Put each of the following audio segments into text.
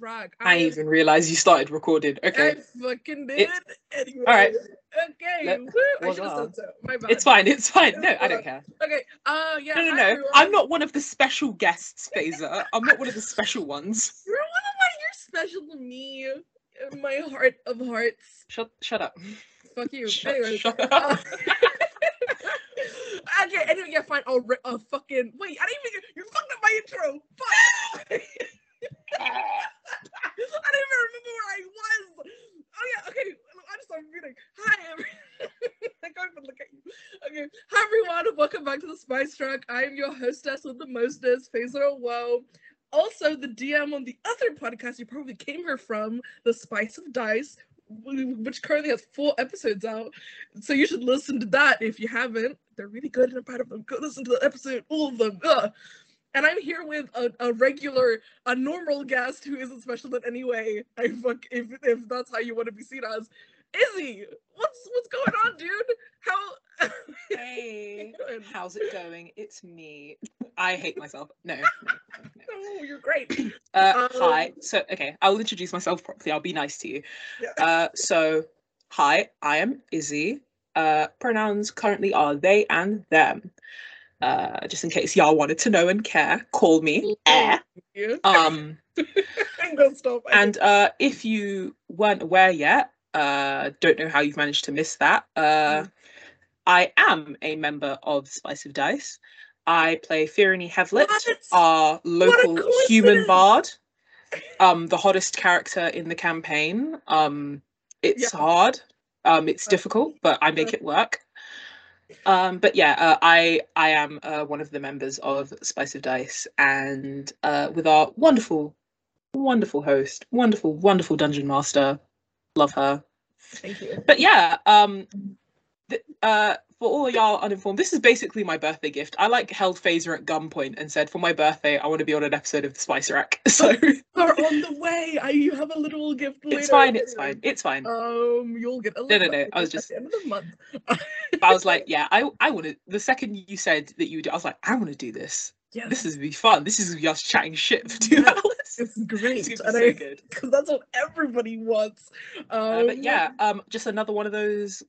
Rock. I even realized you started recording. Okay. I fucking did. It- anyway. all right. Okay. Let- woo, I should have said so. My bad. It's fine. It's fine. No, I don't care. Okay. Uh, yeah. No, no, no. I'm not one of the special guests, Faisa. I'm not one of the special ones. You're one of my. You're special to me. My heart of hearts. Shut, shut up. Fuck you. Shut, anyway. shut uh, up. okay. Anyway, yeah. Fine. I'll. Re- uh, fucking. Wait. I didn't even. You fucked up my intro. Fuck. I didn't even remember where I was. Oh yeah, okay. I just started reading. Hi. I can't even look at you. Okay. Hi everyone, welcome back to the Spice Rack. I am your hostess with the mostest, Faisa Awow. Also, the DM on the other podcast you probably came here from, The Spice of Dice, which currently has four episodes out. So you should listen to that if you haven't. They're really good and I'm proud of them. Go listen to the episode, all of them. Ugh. And I'm here with a, a regular, a normal guest who isn't special in any way. I fuck if if that's how you want to be seen as. Izzi, what's what's going on, dude? How? Hey, how's it going? It's me. I hate myself. No. no, no, no. Oh, you're great. Uh, Um, hi. So, okay, I'll introduce myself properly. I'll be nice to you. Yeah. Uh, so, hi, I am Izzi. Uh, pronouns currently are they and them. Uh, just in case y'all wanted to know and care, call me. Yeah. Um, I'm gonna stop. And uh, if you weren't aware yet, uh, don't know how you've managed to miss that. Uh, Mm. I am a member of Spice of Dice. I play Firini Hevlet, What? our local human bard. Um, the hottest character in the campaign. Um, it's Yeah. hard. Um, it's difficult, but I make it work. Um, but yeah, uh, I I am uh, one of the members of Spice of Dice, and uh, with our wonderful, wonderful host, wonderful, wonderful dungeon master, love her. Thank you. But yeah, um, th- uh, for all y'all uninformed, this is basically my birthday gift. I like held Faisa at gunpoint and said, for my birthday, I want to be on an episode of the Spice Rack. So Are on the way. I you have a little gift later. it's fine, it's fine, it's fine. Um, you'll get a little. no, no, bit I was at just- the end of the month. I was like, yeah, I I want to. The second you said that you, would, I was like, I want to do this. yeah, This is be fun. This is us chatting shit for two Yeah, hours. it's great. It's and gonna I- so good. because that's what everybody wants. Um, Uh, but yeah, um, just another one of those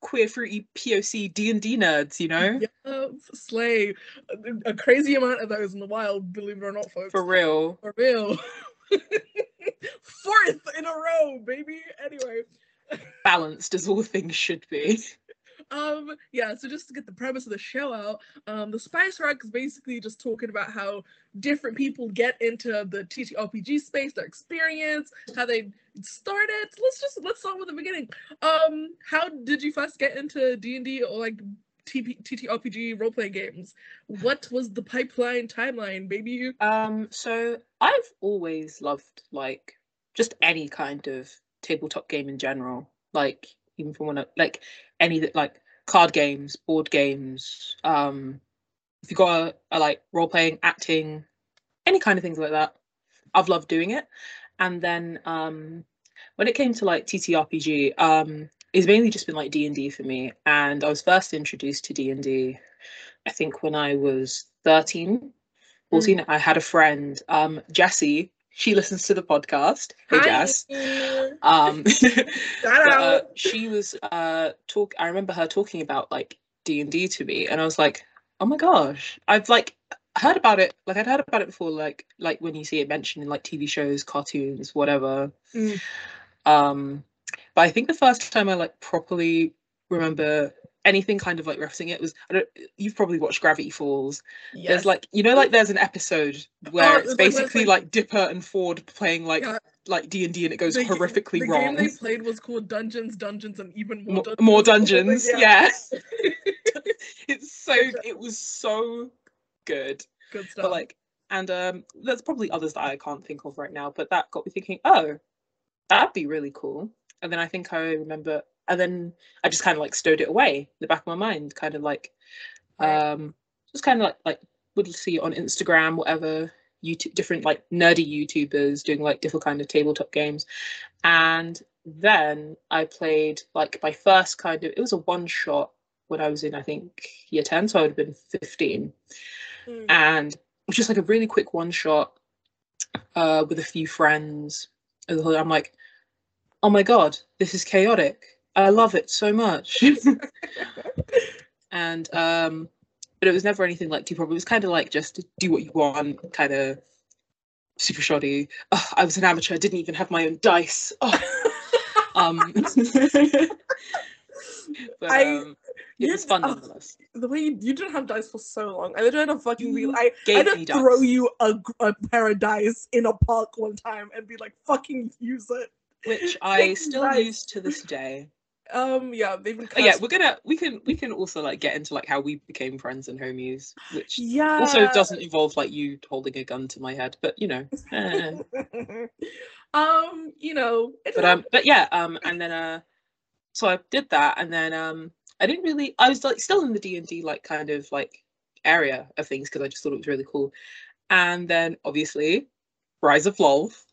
queer fruity POC D and D nerds, you know, yeah, slay a, a crazy amount of those in the wild. Believe it or not, folks. for real. For real. Fourth in a row, baby. Anyway, Balanced as all things should be. um, yeah. So just to get the premise of the show out, um, the Spice Rack is basically just talking about how different people get into the TTRPG space, their experience, how they started. Let's just let's start with the beginning. Um, how did you first get into D and D or like TP, TTRPG role playing games? What was the pipeline timeline, baby? Um, so I've always loved like just any kind of tabletop game in general. Like even from when I like any that like card games, board games, um if you got a, a like role playing, acting, any kind of things like that. I've loved doing it. And then um when it came to like TTRPG, um it's mainly just been like D&D for me and I was first introduced to D&D I think when I was 13 14 i had a friend um jessie she listens to the podcast hey Hi. jess um Shout uh, out. she was uh talk i remember her talking about like d&d to me and i was like oh my gosh i've like heard about it like i'd heard about it before like like when you see it mentioned in like tv shows cartoons whatever Mm. um but i think the first time i like properly remember anything kind of like referencing it was i don't you've probably watched gravity falls Yes. there's like you know like there's an episode where Oh, it's basically like- like, Dipper and Ford playing like Yeah. like D and D and it goes The horrifically the wrong. The game they played was called Dungeons, Dungeons, and even more Dungeons. more dungeons, yeah. Yeah. it's so it was so good. Good stuff. But like and um there's probably others that I can't think of right now, but that got me thinking, oh, that'd be really cool. And then I think I remember and then I just kind of like stowed it away in the back of my mind, kind of like um just kind of like like would see on Instagram, whatever, YouTube different like nerdy YouTubers doing like different kind of tabletop games. And then I played like my first kind of it was a one shot when I was in I think year ten, so I would have been fifteen, Mm. and it was just like a really quick one shot uh, with a few friends. I'm like, oh my god, this is chaotic. I love it so much. and um, but it was never anything like too proper. It was kind of like just do what you want, kind of super shoddy. Ugh, I was an amateur. I didn't even have my own dice. Ugh. um, but, I- um, it was fun oh, nonetheless. the way you, you didn't have dice for so long. I literally had to fucking You like, I, I Gave me throw you a, a pair of dice in a park one time and be like, fucking use it. which I still dice. use to this day. Um, yeah, they've been. Oh, yeah, we're gonna we can we can also like get into like how we became friends and homies, which yeah. also doesn't involve like you holding a gun to my head, but you know. eh. um, you know, it's but um but yeah um and then uh so i did that and then um i didn't really i was like still in the d&d like kind of like area of things because i just thought it was really cool and then obviously rise of lolth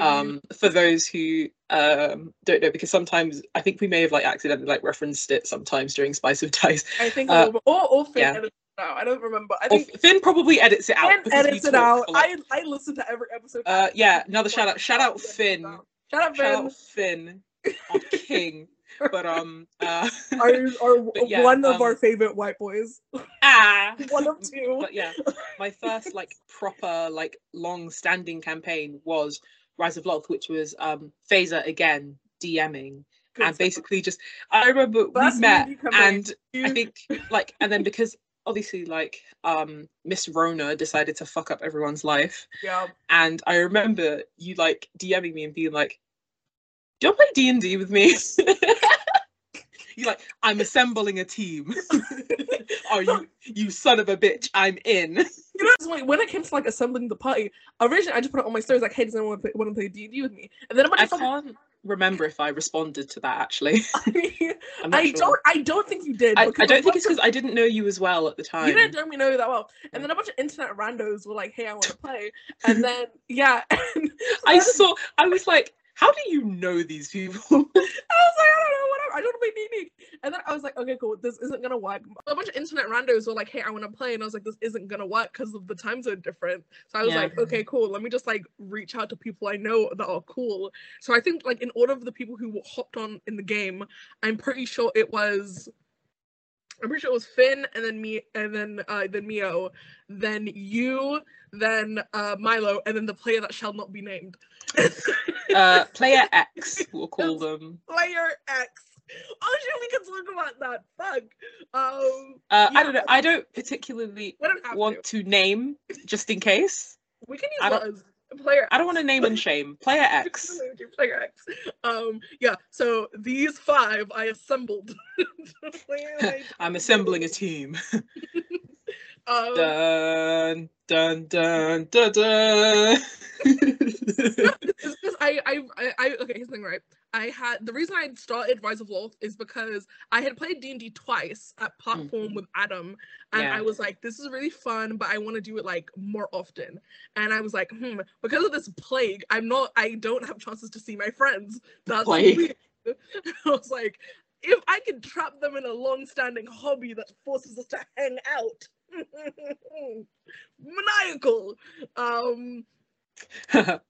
um for those who um don't know because sometimes i think we may have like accidentally like referenced it sometimes during spice of dice I think uh, a little bit, or or Finn yeah. edits it out. I don't remember. I or finn probably edits it out Finn edits it out. like- I I listen to every episode. uh yeah another shout out shout out He edits it finn. Shout out shout Finn. out finn our king but um uh our, our But yeah, one of our um, favorite white boys. ah One of two. but yeah my first like proper like long standing campaign was rise of lolth which was um Faisa again dming Good and stuff. basically just i remember we met and i think like and then because obviously like um miss rona decided to fuck up everyone's life yeah. and i remember you like dming me and being like do you want to play d&d with me you're like i'm assembling a team Are you you son of a bitch i'm in You know, it's like when it came to like assembling the party, originally I just put it on my stories like, "Hey, does anyone want to play, D and D with me?" And then a bunch I can't remember if I responded to that actually. I'm not I sure. don't. I don't think you did. I, I don't think it's because I didn't know you as well at the time. you didn't know me know that well. And then a bunch of internet randos were like, "Hey, I want to play," and then yeah, and I saw. I was like, "How do you know these people?" I was like, I don't know, whatever. I don't know D&D. And then I was like, okay, cool. This isn't gonna work. A bunch of internet randos were like, hey, I want to play, and I was like, this isn't gonna work because of the time zone different. So I was Yeah. like, okay, cool. Let me just like reach out to people I know that are cool. So I think like in order of the people who hopped on in the game, I'm pretty sure it was. I'm pretty sure it was Finn, and then me, and then uh, then Mio, then you, then uh, Milo, and then the player that shall not be named. uh, player X, we'll call them. player X. Oh shit, we can talk about that. Fuck. Um, Uh, I don't know. I don't particularly don't want to. to name, just in case. We can use Player. I don't want to name and shame. Player X. Player X. Um. Yeah. So these five I assembled. to play my- I'm assembling a team. Um, Dun dun dun dun dun. I, I, I, okay, here's the thing, right? I had the reason I started Rise of Lolth is because I had played D and D twice at platform Mhm. with Adam, and Yeah. I was like, this is really fun, but I want to do it like more often. And I was like, hmm, because of this plague, I'm not, I don't have chances to see my friends. That's Plague. weird. I was like, if I could trap them in a long-standing hobby that forces us to hang out, maniacal. Um, um,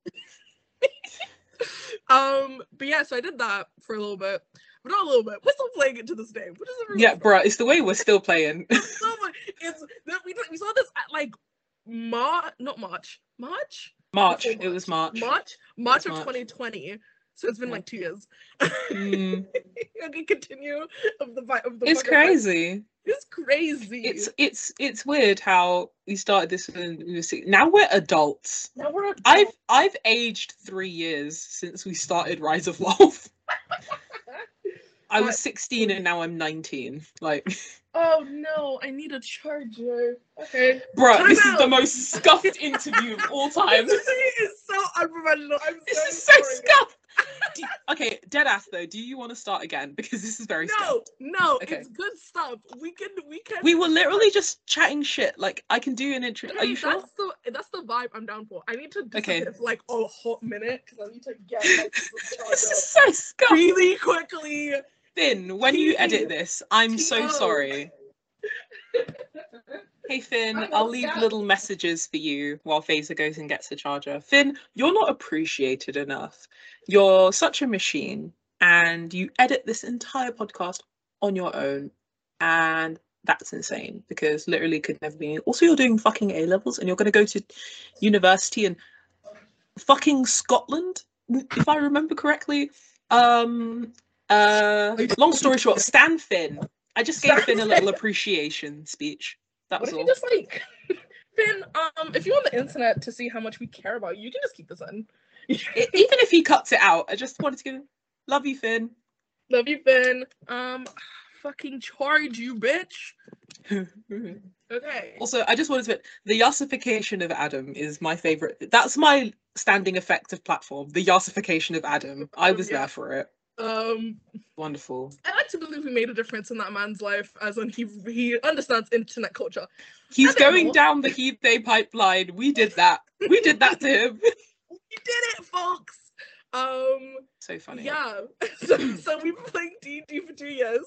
but yeah, so I did that for a little bit. But not a little bit. We're still playing it to this day. What is everyone yeah, bruh, it's the way we're still playing. so much. It's that we we saw this at like March, not March, March, March. Before It was March. March, March of March. 2020. So it's been like two years. Mm, okay, continue of the of the. it's crazy. It's crazy. It's it's it's weird how we started this when we were six. Now we're adults. now we're. I've I've aged three years since we started Rise of Lolth. I was 16 and now I'm 19. Like, Oh no! I need a charger. Okay. bro, Time this is the most scuffed interview of all time. This is so unprofessional. I'm This so is so sorry. scuffed. Do- okay, dead ass though. Do you want to start again? Because this is very No, scuffed. no, Okay. it's good stuff. We can, we can. We were literally just chatting shit. Like, I can do an intro. Are you sure? That's the that's the vibe I'm down for. I need to Okay. for like a hot minute because I need to get like, This is so scuffed. really quickly. Finn, when you edit this, I'm so sorry. Hey Finn, I'll leave little messages for you while Faisa goes and gets the charger. Finn, you're not appreciated enough. You're such a machine, and you edit this entire podcast on your own, and that's insane because literally could never be. Also, you're doing fucking A levels, and you're going to go to university in fucking Scotland, if I remember correctly. Um. Uh. Long story short, Stan Finn. I just gave Finn a little appreciation speech. That What was you all. just like Finn? Um, if you want the internet to see how much we care about you, you can just keep this in. Even if he cuts it out, I just wanted to give love you, Finn. Love you, Finn. Um, fucking charge you, bitch. Okay. also, I just wanted to the yassification of Adam is my favorite. That's my standing effect of platform. The yassification of Adam. I was Yeah. there for it. Um, Wonderful. I like to believe we made a difference in that man's life, as in he he understands internet culture. He's going know. down the Hebday pipeline. We did that. We did that to him. We did it, folks. Um, So funny. yeah. So, so we've been playing D D for two years.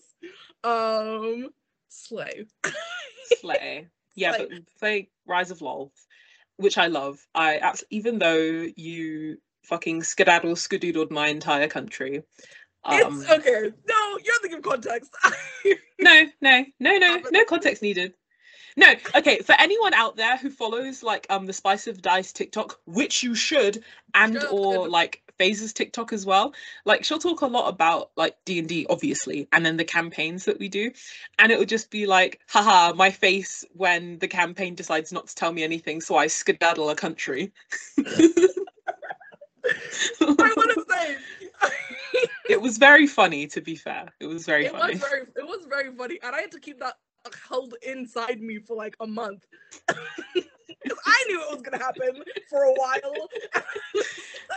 Um, slay. Slay. Yeah, Slay. but play Rise of Lolth, which I love. I abs- even though you fucking skedaddle skadoodled my entire country. Um, it's okay. No, you have to give context. no, no, no, no, no context needed. No, okay. For anyone out there who follows like um the Spice of Dice TikTok, which you should, and or like Faisa's TikTok as well, like she'll talk a lot about like D and D, obviously, and then the campaigns that we do, and it would just be like, haha, my face when the campaign decides not to tell me anything, so I skedaddle a country. I want to say. it was very funny, to be fair. It was very it funny. was very it was very funny and i had to keep that held inside me for like a month. I knew it was gonna happen for a while.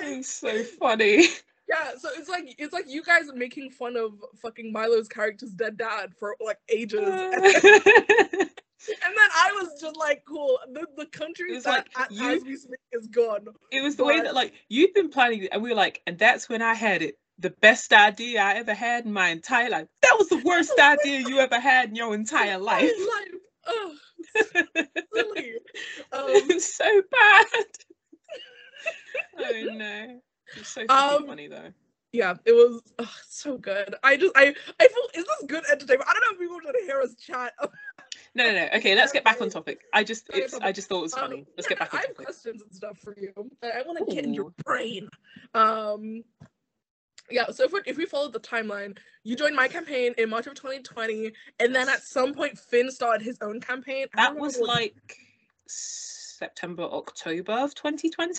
It was so funny. yeah so it's like it's like you guys making fun of fucking milo's character's dead dad for like ages. And, then, i was just like cool. The, the country that like, a- you- as we speak is gone. It was the way that like you've been planning it, and we were like, and that's when I had it. The best idea I ever had in my entire life. That was the worst idea you ever had in your entire life. life oh silly um, it was so bad. oh no. It's so Um, funny though. yeah, it was ugh, so good. I just I I feel is this good entertainment? I don't know if people want to hear us chat. No, no, no. Okay, let's get back on topic. I just it's I just thought it was Um, funny. Let's yeah, get back I have questions and stuff for you. I, want to get in your brain. Um, yeah. So if we, if we follow the timeline, you joined my campaign in March of 2020, and then at some point Finn started his own campaign. I That was like September, October of 2020.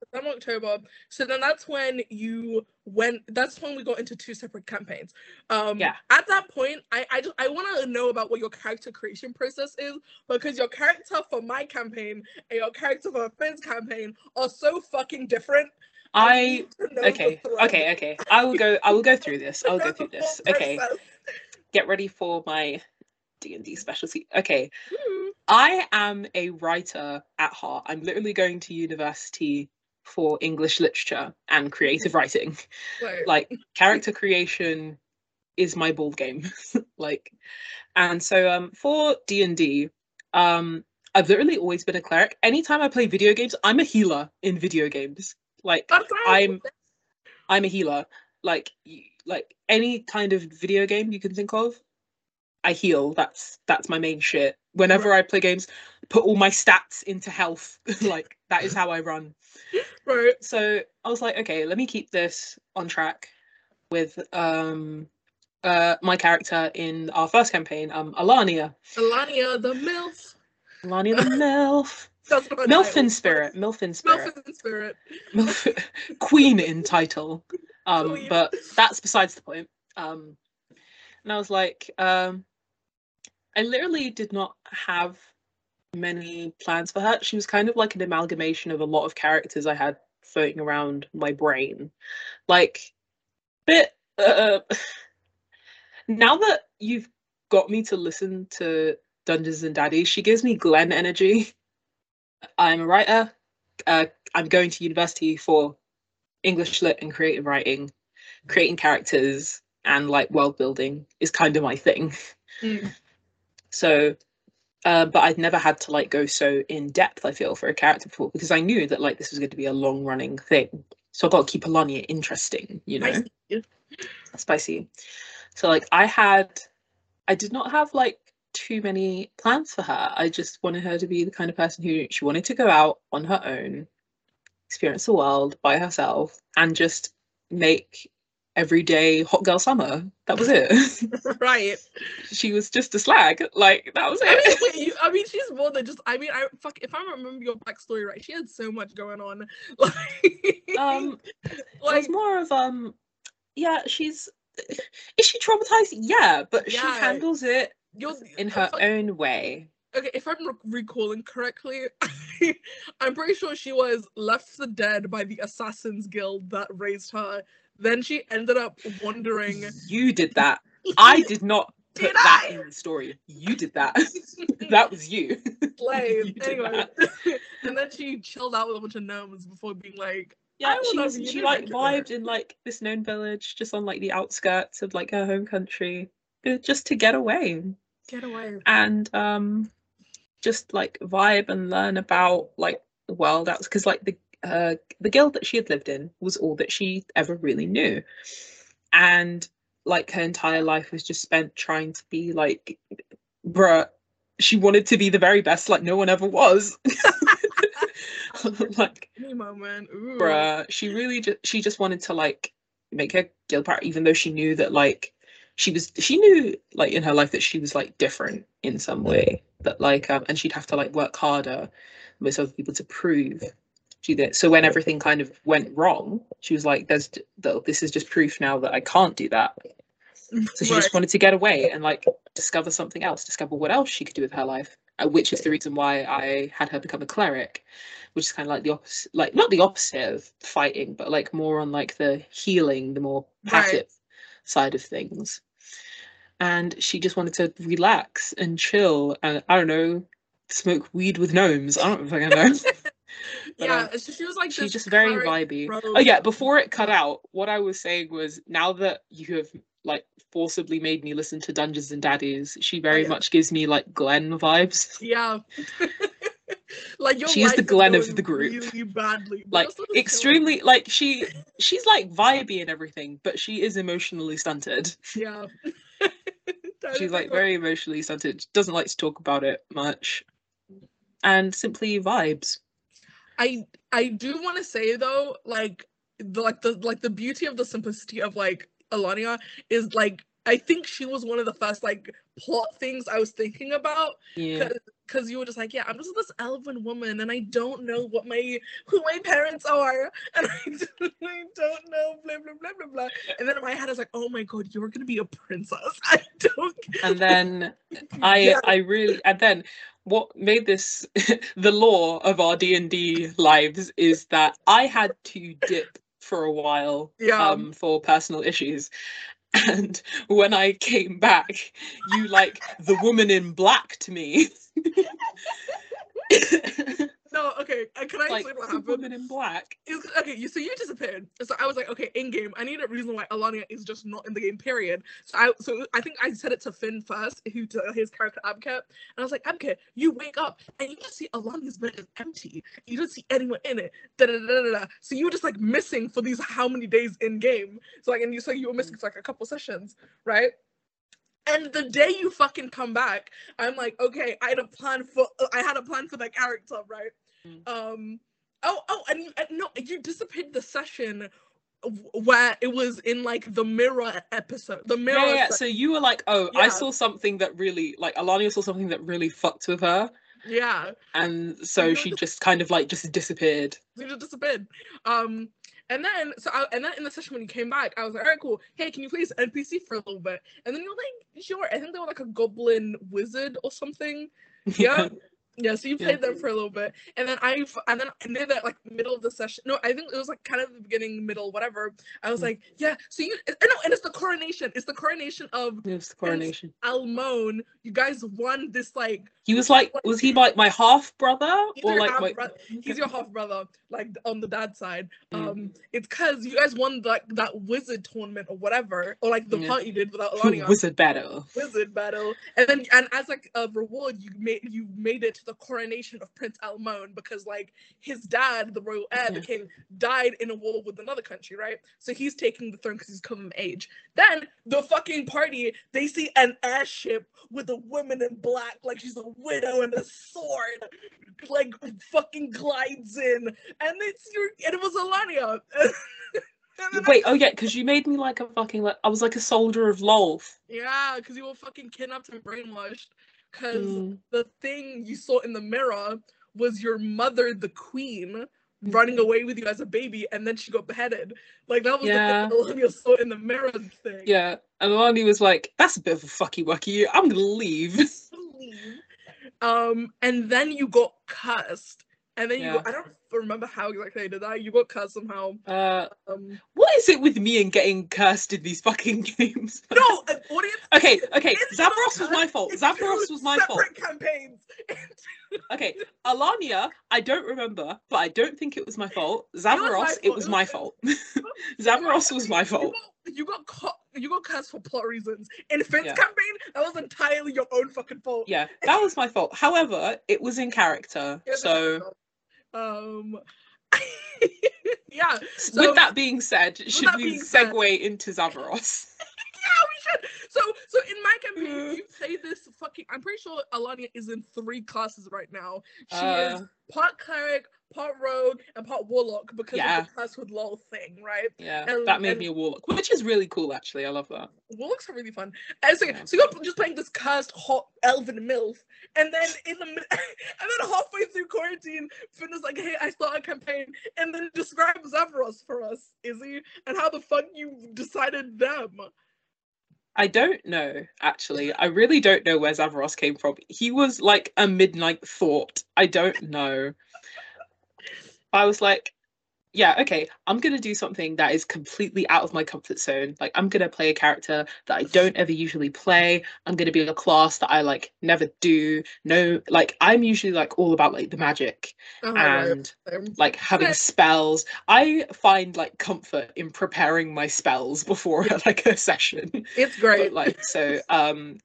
September, October. So then that's when you went. That's when we got into two separate campaigns. Um, Yeah. At that point, I I just I want to know about what your character creation process is because your character for my campaign and your character for Finn's campaign are so fucking different. I need to know the okay, okay, okay. I will go. I will go through this. I'll go through this. Okay, get ready for my D and D specialty. Okay, Woo. I am a writer at heart. I'm literally going to university for English literature and creative writing. Like, Like character creation is my ball game. like, and so um for D and D, um I've literally always been a cleric. Anytime I play video games, I'm a healer in video games. Like right. I'm I'm a healer. Like like any kind of video game you can think of, I heal. That's that's my main shit. Whenever I play games, put all my stats into health. like that is how I run. right. So I was like, okay, let me keep this on track with um uh my character in our first campaign, um Alania. Alania the MILF. Alania the MILF. That's what her MILF in spirit. MILF in spirit. MILF in spirit. MILF Queen in title. Um, Queen. but that's besides the point. Um, and I was like, um, I literally did not have many plans for her. She was kind of like an amalgamation of a lot of characters I had floating around my brain. Like, bit. Uh, now that you've got me to listen to Dungeons and Daddies, she gives me Glenn energy. I'm a writer. Uh, I'm going to university for English lit and creative writing, creating characters, and like world building is kind of my thing. Mm. So, uh, but I'd never had to like go so in depth. I feel for a character before because I knew that like this was going to be a long running thing. So I got to keep Alania interesting, you know, see. spicy. So like I had, I did not have like too many plans for her. I just wanted her to be the kind of person who she wanted to go out on her own, experience the world by herself, and just make everyday hot girl summer. That was it. right. she was just a slag. Like that was I mean, it. wait, I mean, she's more than just. I mean, I fuck. If I remember your backstory right, she had so much going on. Like, um, it like was more of um, yeah. She's is she traumatized? Yeah, but she handles it you're in her own way. Okay, if I'm re- recalling correctly, I'm pretty sure she was left for dead by the Assassins Guild that raised her. Then she ended up wandering. You did that. I did not put Did that I? in the story. You did that. that was you. slave. You Anyway, and then she chilled out with a bunch of gnomes before being like, Yeah, she was, she like vibed in like this known village, just on like the outskirts of like her home country, just to get away "Get away." and um, just like vibe and learn about like the world out because like the uh, the guild that she had lived in was all that she ever really knew, and like her entire life was just spent trying to be like, bruh. She wanted to be the very best, like no one ever was. like Any moment. Ooh. bruh she really just she just wanted to like make her guild part even though she knew that like she was she knew like in her life that she was like different in some way that like um and she'd have to like work harder with other people to prove she did so when everything kind of went wrong she was like there's this is just proof now that i can't do that. So she Right. just wanted to get away and like discover something else discover what else she could do with her life uh, which is the reason why i had her become a cleric which is kind of like the opposite like not the opposite of fighting but like more on like the healing the more Right. passive side of things and she just wanted to relax and chill and i don't know smoke weed with gnomes i don't fucking know But, yeah, um, she was like she's just very vibey rogue. oh yeah before it cut out what i was saying was now that you have like forcibly made me listen to dungeons and daddies she very yeah. much gives me like glenn vibes Yeah. like your She is the Glenn of the group. Really badly. like you're still just chilling. extremely like she she's like vibey and everything but she is emotionally stunted Yeah. She's like very emotionally centered, doesn't like to talk about it much. And simply vibes. I I do want to say though, like the like the like the beauty of the simplicity of like Alania is like I think she was one of the first like plot things I was thinking about yeah because you were just like, yeah, I'm just this elven woman and I don't know what my who my parents are and I don't, I don't know blah blah blah blah blah. And then in my head I was like, oh my god, you're gonna be a princess. I don't. and then i Yeah. i really and then what made this the law of our d&d lives is that i had to dip for a while Yeah. um for personal issues and when i came back you like the woman in black to me no, okay. Can I like explain what happened? woman in black okay, you so you disappeared. So I was like, okay, in game, I need a reason why Alania is just not in the game. Period. So I so I think I said it to Finn first, who to his character Abket, and I was like, Abket, you wake up and you just see Alania's bed is empty. You don't see anyone in it. Da da da da da. So you were just like missing for these how many days in game? So like, and you so you were missing for like a couple sessions, right? And the day you fucking come back, I'm like, okay, I had a plan for I had a plan for that character, right? Mm. Um oh oh and, you, and no, you disappeared the session where it was in like the mirror episode. The mirror yeah, yeah. so you were like oh i saw something that really like alania saw something that really fucked with her yeah. and so she just kind of like just disappeared you just disappeared. Um and then so I, and then in the session when you came back, I was like, all right, cool. Hey, can you please NPC for a little bit? And then you're like, sure. I think they were like a goblin wizard or something. Yeah. Yeah, so you Yeah. played them for a little bit, and then I and then I near that like middle of the session. No, I think it was like kind of the beginning, middle, whatever. I was Mm. like, yeah. So you, I know, and it's the coronation. It's the coronation of It was the coronation. Almon. You guys won this like He was like, was he like my half brother He's or your like half my? bro- he's your half brother, like on the dad side. Mm. Um, it's because you guys won like that wizard tournament or whatever, or like the Yeah. part you did without Alania. Wizard battle. wizard battle, and then and as like a reward, you made you made it to the coronation of Prince Almon because like his dad, the royal heir, Yeah. became died in a war with another country, right? So he's taking the throne because he's come of age. Then the fucking party, they see an airship with a woman in black, like she's a widow and a sword, like fucking glides in, and it's your and it was Alania. Wait, oh yeah, because you made me like a fucking like I was like a soldier of Lolth. yeah, because you were fucking kidnapped and brainwashed. Because Mm. the thing you saw in the mirror was your mother, the queen, Mm. running away with you as a baby, and then she got beheaded. Like that was Yeah. the thing Olivia saw in the mirror thing. Yeah, and Alani was like, "That's a bit of a fucky wucky. I'm gonna leave." Leave. Um, and then you got cursed, and then you Yeah. I don't remember how exactly I did that. You got cursed somehow. Uh, Um, what is it with me and getting cursed in these fucking games? no, an audience. Okay, okay, Zavros was my fault. Zavros was my fault. campaigns. Okay, Alania, I don't remember, but I don't think it was my fault. my Zavaros, it was my fault. Zavaros was my fault. You got, caught. You got cursed for plot reasons. In Finn's Yeah. campaign, that was entirely your own fucking fault. Yeah, that was my fault. However, it was in character. So. Um, yeah, So- with that being said, should we being said- segue into Zavaros? yeah, we should. So, so in my campaign, Mm. you play this fucking. I'm pretty sure Alania is in three classes right now. She Uh, is part cleric, part rogue, and part warlock because Yeah. of the curse with lol thing, right? Yeah, And- that made me a warlock, which is really cool, actually. I love that. Warlocks are really fun. And so, Yeah. so you're just playing this cursed hot elven milf, and then in the and then halfway through quarantine, Finn is like, "Hey, I start a campaign," and then describe Zavros for us, Izzi, and how the fuck you decided them. I don't know, actually. I really don't know where Zavaros came from. He was like a midnight thought. I don't know. I was like, yeah, okay, I'm going to do something that is completely out of my comfort zone. Like, I'm going to play a character that I don't ever usually play. I'm going to be in a class that I like never do. No, like, I'm usually like all about like the magic Uh-huh, and like having spells. I find like comfort in preparing my spells before like a session. It's But, great. like so um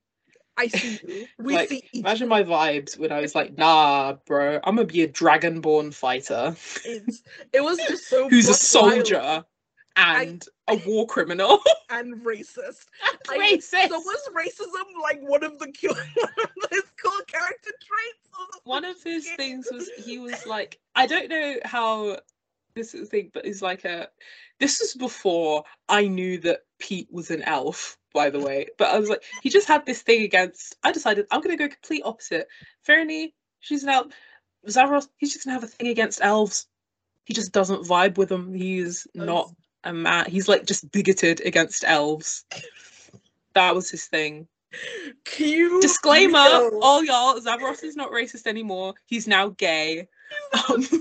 I see you. We like, see each imagine my vibes when I was like, nah, bro, I'm gonna be a dragonborn fighter It's, it was just so who's a wild soldier and a war criminal. and racist. I- racist. So was racism like one of the one of his core character traits? One of his things was he was like, I don't know how this is the thing, but he's like a this was before I knew that Pete was an elf, by the way. But I was like, he just had this thing against I decided I'm gonna go complete opposite. Fernie, she's an elf. Zavros, he's just gonna have a thing against elves. He just doesn't vibe with them. He's not a man. He's like just bigoted against elves. That was his thing. Cue Disclaimer: all y'all, Zavros is not racist anymore. He's now gay. Um,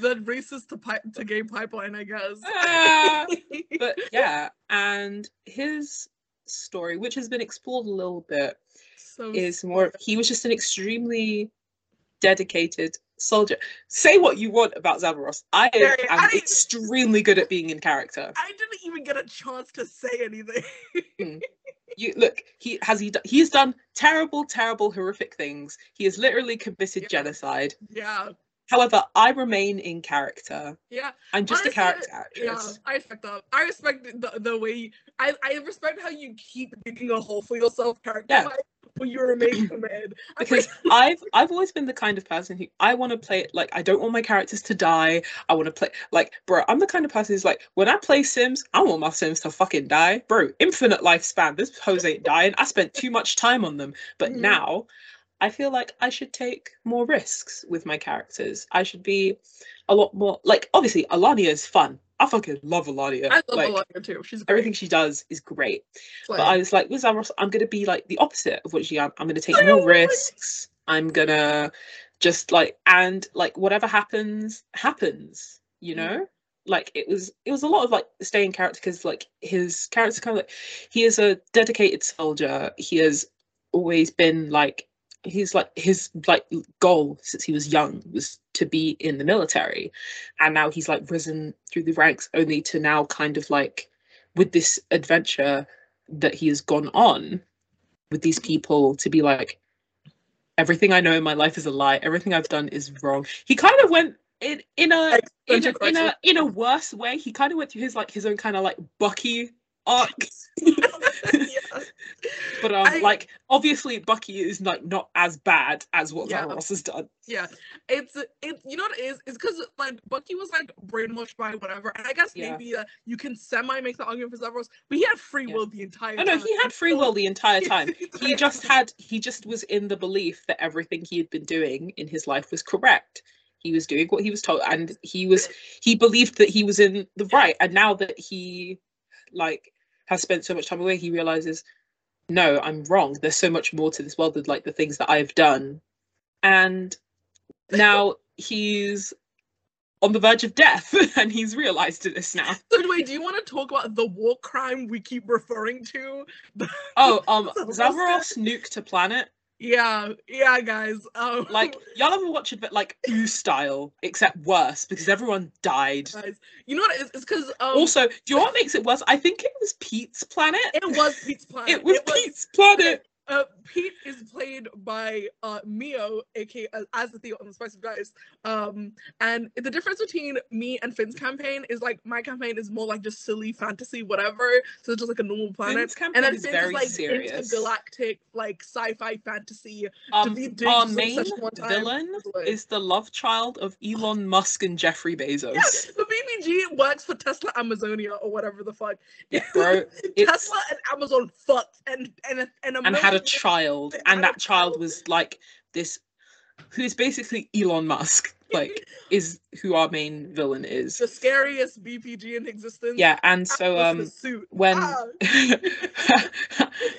the racist to pipe to gay pipeline, I guess. ah, but yeah, and his story, which has been explored a little bit, so is more. He was just an extremely dedicated soldier. Say what you want about Zavaros. I am I- extremely good at being in character. I didn't even get a chance to say anything. Hmm. You look. He has he. do- He has done terrible, terrible, horrific things. He has literally committed Yeah. genocide. yeah, However, I remain in character. yeah. I'm just a Honestly, character Yeah. I respect that. I respect the, the way I I respect how you keep digging a hole for yourself, character. Yeah. But you remain committed. Because I've I've always been the kind of person who I want to play it like I don't want my characters to die. I want to play like bro. I'm the kind of person who's like when I play Sims, I want my Sims to fucking die, bro. Infinite lifespan. This hose ain't dying. I spent too much time on them, but Mhm. now I feel like I should take more risks with my characters. I should be a lot more like obviously Alania is fun. I fucking love Alania. I love like, Alana too. She's great. Everything she does is great. Like, But I was like, with I'm going to be like the opposite of what she am. I'm going to take I more like- risks. I'm gonna just like and like whatever happens happens you know mm. like it was it was a lot of like staying character because like his character kind of like he is a dedicated soldier he has always been like he's like his like goal since he was young was to be in the military and now he's like risen through the ranks only to now kind of like with this adventure that he has gone on with these people to be like everything I know in my life is a lie. Everything I've done is wrong. He kind of went in in a in a, in a in a worse way. He kind of went through his like his own kind of like Bucky yeah. but um, I- like obviously Bucky is like not as bad as what Yeah. Zaros has done. Yeah, it's it. You know what it is? It's because like Bucky was like brainwashed by whatever, and I guess Yeah. maybe uh, you can semi make the argument for Zavros, but he had free will the entire Oh time. no, he had free will the entire time. He just had he just was in the belief that everything he had been doing in his life was correct. He was doing what he was told and he was he believed that he was in the right. And now that he like has spent so much time away, he realizes no, I'm wrong. There's so much more to this world than like the things that I've done. And now he's on the verge of death and he's realized this now. So wait, do you want to talk about the war crime we keep referring to? Oh, um Zavaros nuked a planet. Yeah, yeah, guys. Um, Like y'all ever watch it but like Ooh style, except worse because everyone died. guys, you know what it is? It's because um, Also, do you know what makes it worse? I think it was Pete's planet. it was Pete's planet. It was Pete's planet. Uh, Pete is played by uh, Mio, aka as, as the Theo on the Spice of Dice. Um, and the difference between me and Finn's campaign is like my campaign is more like just silly fantasy, whatever. So it's just like a normal planet. Finn's campaign and then is Finn's very is like serious. intergalactic, like sci-fi fantasy. Um, our main such one time. villain is the love child of Elon Musk and Jeffrey Bezos. Yeah, the BBG works for Tesla Amazonia or whatever the fuck. Bro, Tesla and Amazon fucked and and and, a and had a child, and that child was like this, who's basically Elon Musk, like is who our main villain is. the scariest BPG in existence. Yeah, and so um when Ah.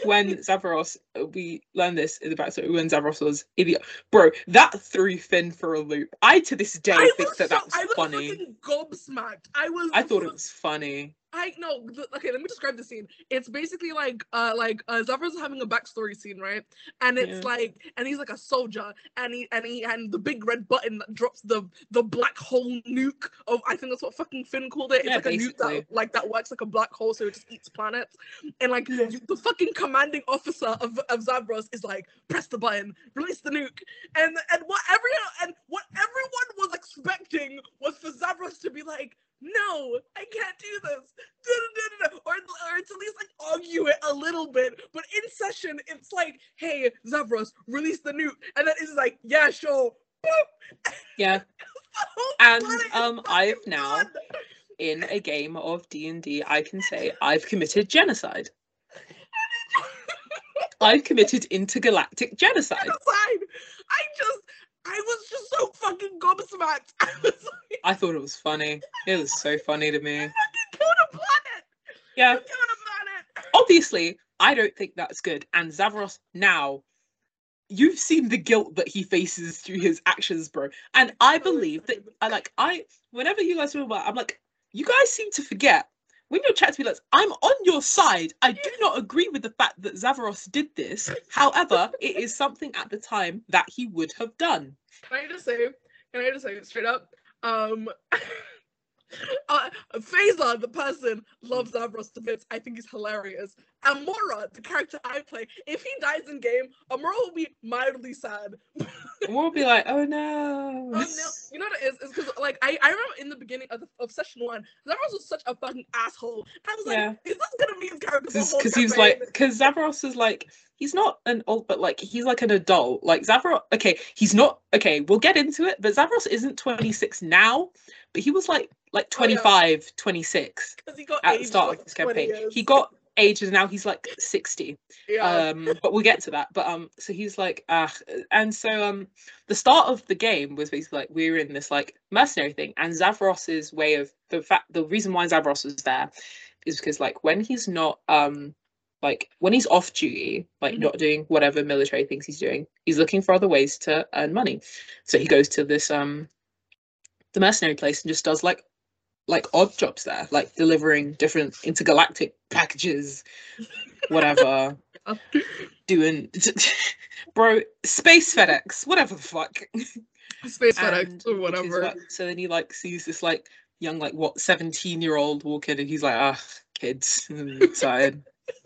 when Zavaros, uh, we learned this in the backstory when Zavaros was idiot, bro. That threw Finn for a loop. I to this day I think that so, that was I was funny. gobsmacked. I was. I thought so- it was funny. I no. th- Okay, let me describe the scene. It's basically like uh like uh Zavros is having a backstory scene, right? And it's Yeah. like and he's like a soldier and he and he and the big red button that drops the the black hole nuke of I think that's what fucking Finn called it. It's Yeah, like a nuke basically. that like that works like a black hole, so it just eats planets. And like you- the fucking commanding officer of, of Zavros is like, press the button, release the nuke. And and what every and what everyone was expecting was for Zavros to be like, no, I can't do this. Da-da-da-da-da. Or, or to at least like argue it a little bit. But in session, it's like, hey, Zavros, release the nuke. And then it's like, yeah, sure. Boop. Yeah, The And, um, I have fucking now- in a game of D and D, I can say I've committed genocide. I've committed intergalactic genocide. Genocide. I just, I was just so fucking gobsmacked. I was like, I thought it was funny. It was so funny to me. kill a planet. Yeah, You killed a planet. obviously, I don't think that's good. And Zavros now, you've seen the guilt that he faces through his actions, bro. And I oh, believe that I like I whenever you guys talk about, I'm like, you guys seem to forget. When you're chatting to me, like, I'm on your side. I do not agree with the fact that Zavaros did this. However, it is something at the time that he would have done. Can I just say, can I just say it straight up? Um, uh, Faisa, the person, loves Zavros to bits. I think he's hilarious. Amora, the character I play, if he dies in game, Amora will be mildly sad. And we'll be like, oh no. Oh, no. You know what it is? It's because like I, I remember in the beginning of, the, of session one, Zavros was such a fucking asshole. I was like, Yeah. is this gonna be his character? because he was like because Zavaros is like he's not an old but like he's like an adult like Zavaros okay he's not okay we'll get into it but Zavaros isn't 26 now but he was like like Oh, yeah. 25 26 'Cause he got at the start like of this campaign years. he got aged and now he's like 60 yeah. um but we'll get to that but um so he's like ah and so um the start of the game was basically like we were in this like mercenary thing and Zavaros's way of the fact the reason why Zavros was there is because like when he's not um like when he's off duty, like Mhm. not doing whatever military things he's doing, he's looking for other ways to earn money. So he goes to this um the mercenary place and just does like like odd jobs there, like delivering different intergalactic packages, whatever. Doing bro, space FedEx, whatever the fuck. Space And FedEx or whatever. what- so then he like sees this like young like what 17 year old walk in and he's like ah kids tired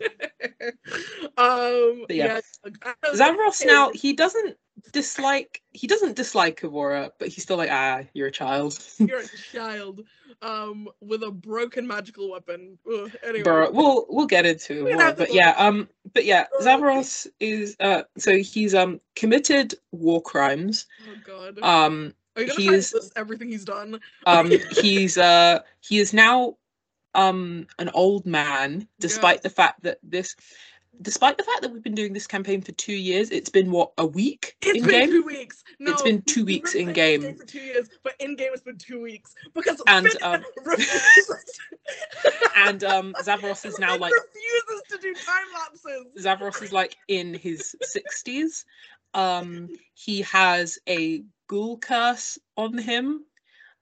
um, But yeah. yeah. like, I don't- Zavros now he doesn't dislike he doesn't dislike Kavora but he's still like ah you're a child You're a child, um, with a broken magical weapon. Ugh, anyway, we'll we'll get into it more, but yeah um but yeah Oh, Zavros is uh so he's um committed war crimes oh god. um Are you gonna he try is- everything he's done? um he's uh he is now um an old man despite the fact that this despite the fact that we've been doing this campaign for two years it's been what a week It's in been game two weeks. No, It's been two weeks in game. for two years, but in game it's been two weeks because And, um, and um Zavros is now like refuses to do time lapses. Zavros is like in his 60s um he has a ghoul curse on him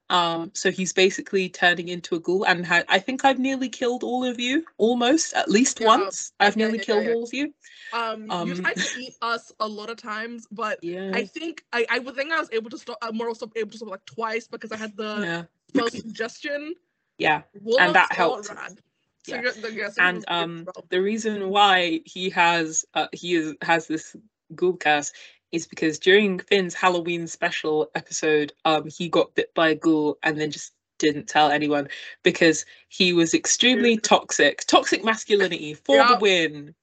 um so he's basically turning into a ghoul and ha- i think i've nearly killed all of you almost at least Yeah. once i've Yeah, nearly yeah, killed all of you Um, you Um, tried to eat us a lot of times, but yeah I think I I would think I was able to stop. I'm more also able to stop like twice because I had the yeah spell suggestion. yeah and that helped. So Yeah. you're- the- yeah, so and you're- you're um the reason why he has uh, he is, has this ghoul curse is because during Finn's Halloween special episode, um, he got bit by a ghoul and then just didn't tell anyone because he was extremely toxic, toxic masculinity for the win,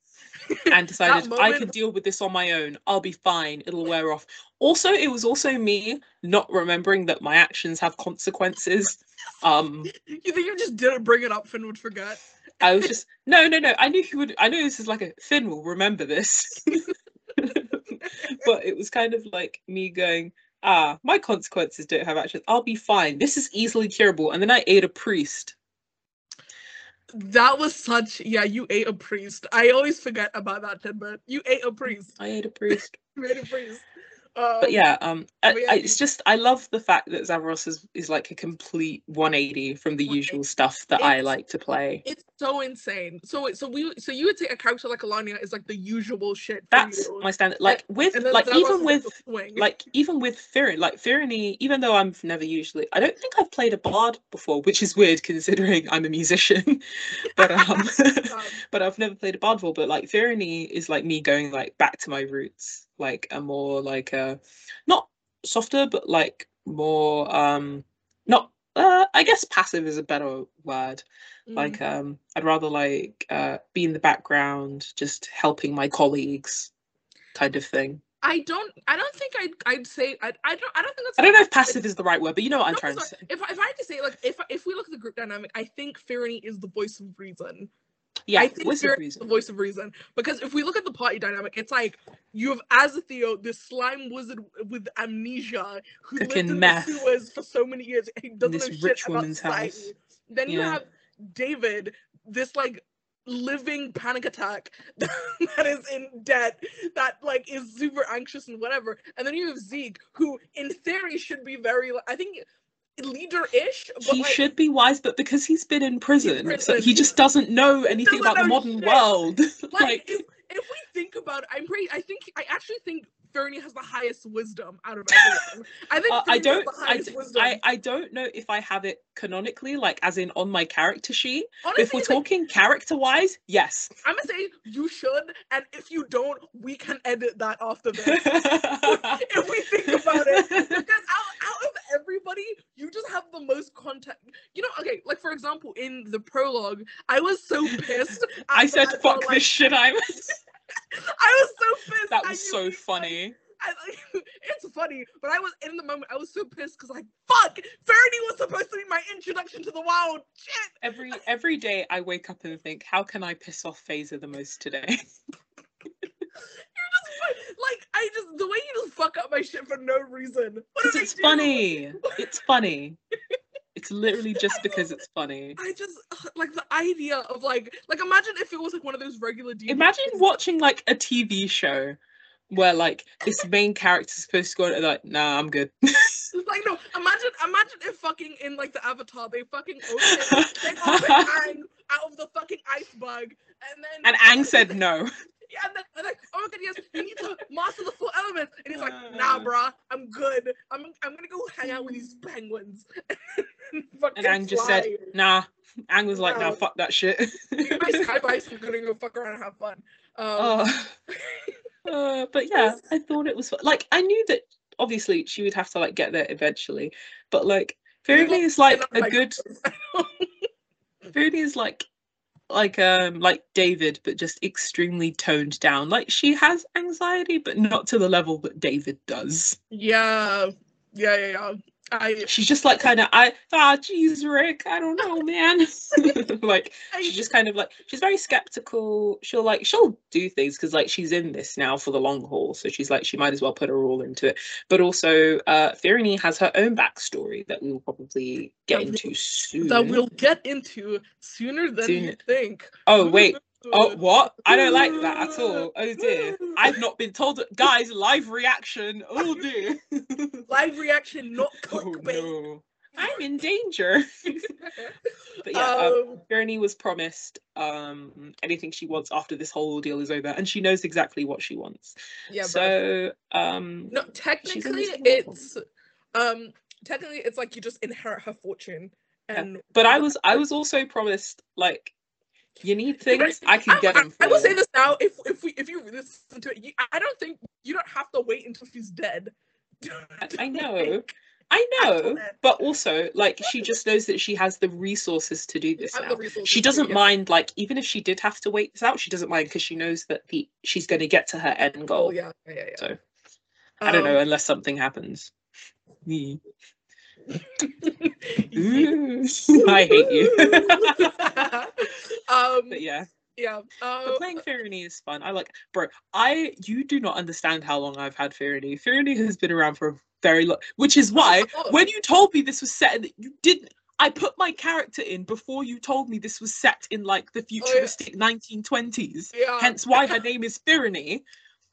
and decided I can deal with this on my own. I'll be fine. It'll wear off. Also, it was also me not remembering that my actions have consequences. Um, you think you just didn't bring it up, Finn would forget. I was just no, no, no. I knew he would. I knew this is like a Finn will remember this, but it was kind of like me going, ah, my consequences don't have actions. I'll be fine. This is easily curable. And then I ate a priest. That was such yeah. You ate a priest. I always forget about that tidbit. You ate a priest. I ate a priest. You ate a priest. Um, but yeah, um, I, it's just I love the fact that Zavros is is like a complete 180 from the 180. usual stuff that I like to play. It's so insane. So so we so you would say a character like Alania is like the usual shit. for That's you, my standard. Like with like Zavros even with like even with Firin, like Firiny, even though I'm never usually, I don't think I've played a bard before, which is weird considering I'm a musician. but um, but I've never played a bard before. But like Firiny is like me going like back to my roots, like a more like a not softer, but like more um not. Uh, I guess passive is a better word. mm, Like um, I'd rather like uh, be in the background, just helping my colleagues, kind of thing. I don't. I don't think I'd. I'd say. I. I don't. I don't think that's. I don't know if passive is the right word, but you know what I'm no, trying to say. If if I had to say like if if we look at the group dynamic, I think Firiny is the voice of reason. Yeah, I think Firiny is the voice of reason because if we look at the party dynamic, it's like you have Azathiel, this slime wizard with amnesia who lived Cooking in meth the sewers for so many years. He doesn't this know shit rich about woman's society. house. Then you Yeah. have David, this like living panic attack that is in debt, that like is super anxious and whatever. And then you have Zeke, who in theory should be very, I think, leader-ish. But He like, should be wise, but because he's been in prison, so prison, he he- just doesn't know anything doesn't about the modern shit. world. like, like, if, if we think about it, I'm pretty. I think I actually think Fernie has the highest wisdom out of everyone. I think uh, I don't, I, I, I don't know if I have it canonically, like as in on my character sheet. Honestly, if we're like, talking character-wise, yes. I'm gonna say you should, and if you don't, we can edit that after this. if we think about it, because out, out of everybody, you just have the most content. You know, okay, like for example, in the prologue, I was so pissed. I said, "Fuck like, this shit." I'm. I was so pissed. that at was so like- funny. I, like, it's funny, but I was in the moment. I was so pissed because, like, fuck, Faraday was supposed to be my introduction to the wild. Shit. Every every day I wake up and think, how can I piss off Faisa the most today? Like, I just the way you just fuck up my shit for no reason. It's do? funny. It's funny. It's literally just because it's funny. I just like the idea of like like imagine if it was like one of those regular DVDs. Imagine watching like a TV show where like this main character's supposed to go and like, nah, I'm good. Like no, imagine imagine if fucking in like the Avatar they fucking open they open Aang out of the fucking iceberg and then and Aang said no. Yeah and then and like oh my god yes you need to master the full elements. And he's like nah bruh I'm good. I'm I'm gonna go hang out with these penguins. And Aang just said, nah. Aang was like, nah, fuck that shit. You guys sky bikes I'm gonna go fuck around and have fun. Um, Oh. Uh, but yeah, I thought it was fu- like I knew that obviously she would have to like get there eventually, but like Verity is like a good Verity is like like um like David, but just extremely toned down. Like she has anxiety, but not to the level that David does. yeah yeah yeah yeah I She's just like kind of I ah jeez Rick, I don't know, man. like she's just kind of like she's very skeptical. She'll like she'll do things because like she's in this now for the long haul, so she's like she might as well put her all into it. But also, uh, Firini has her own backstory that we will probably get That into soon. that we'll get into sooner than you think. Oh wait, oh what? I don't like that at all. Oh dear, I've not been told. Guys, live reaction. Oh dear. Live reaction, not oh no, I'm in danger. But yeah, um, um, Vernie was promised um anything she wants after this whole ordeal is over, and she knows exactly what she wants. yeah, so um no, technically it's um technically it's like you just inherit her fortune Yeah, and but I was I was also promised like you need things I can I, get I- them. I will say this now: if if we if you listen to it, you, I don't think you don't have to wait until she's dead. I- I know. I know, but also like she just knows that she has the resources to do this now. She doesn't mind like even if she did have to wait this out, she doesn't mind because she knows that the she's going to get to her end goal. Oh yeah, yeah, yeah. So I don't know Um, unless something happens. I hate you. um, but yeah, yeah. Uh, but playing Firini is fun. I like, bro. I you do not understand how long I've had Firini. Firini has been around for a very long, which is why oh, when you told me this was set in, you didn't. I put my character in before you told me this was set in like the yeah. futuristic 1920s. yeah. Hence why her name is Firini,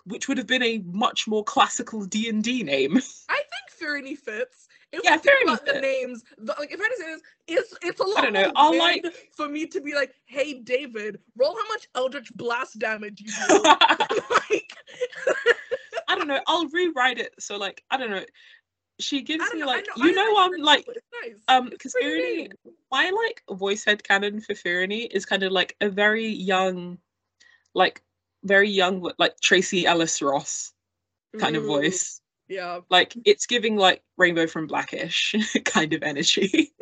which would have been a much more classical D and D name. I think Firini fits. If Yeah, think about the names, the, like if I say this, it's it's a lot don't know, I'll, like- for me to be like, hey David, roll how much Eldritch Blast damage you do. like, I don't know. I'll rewrite it. So like I don't know. She gives me know, like know, you I know I'm like nice. um because name. my like voice head canon for Firini is kind of like a very young, like very young like Tracee Ellis Ross kind of voice. Yeah. Like it's giving like Rainbow from Blackish kind of energy,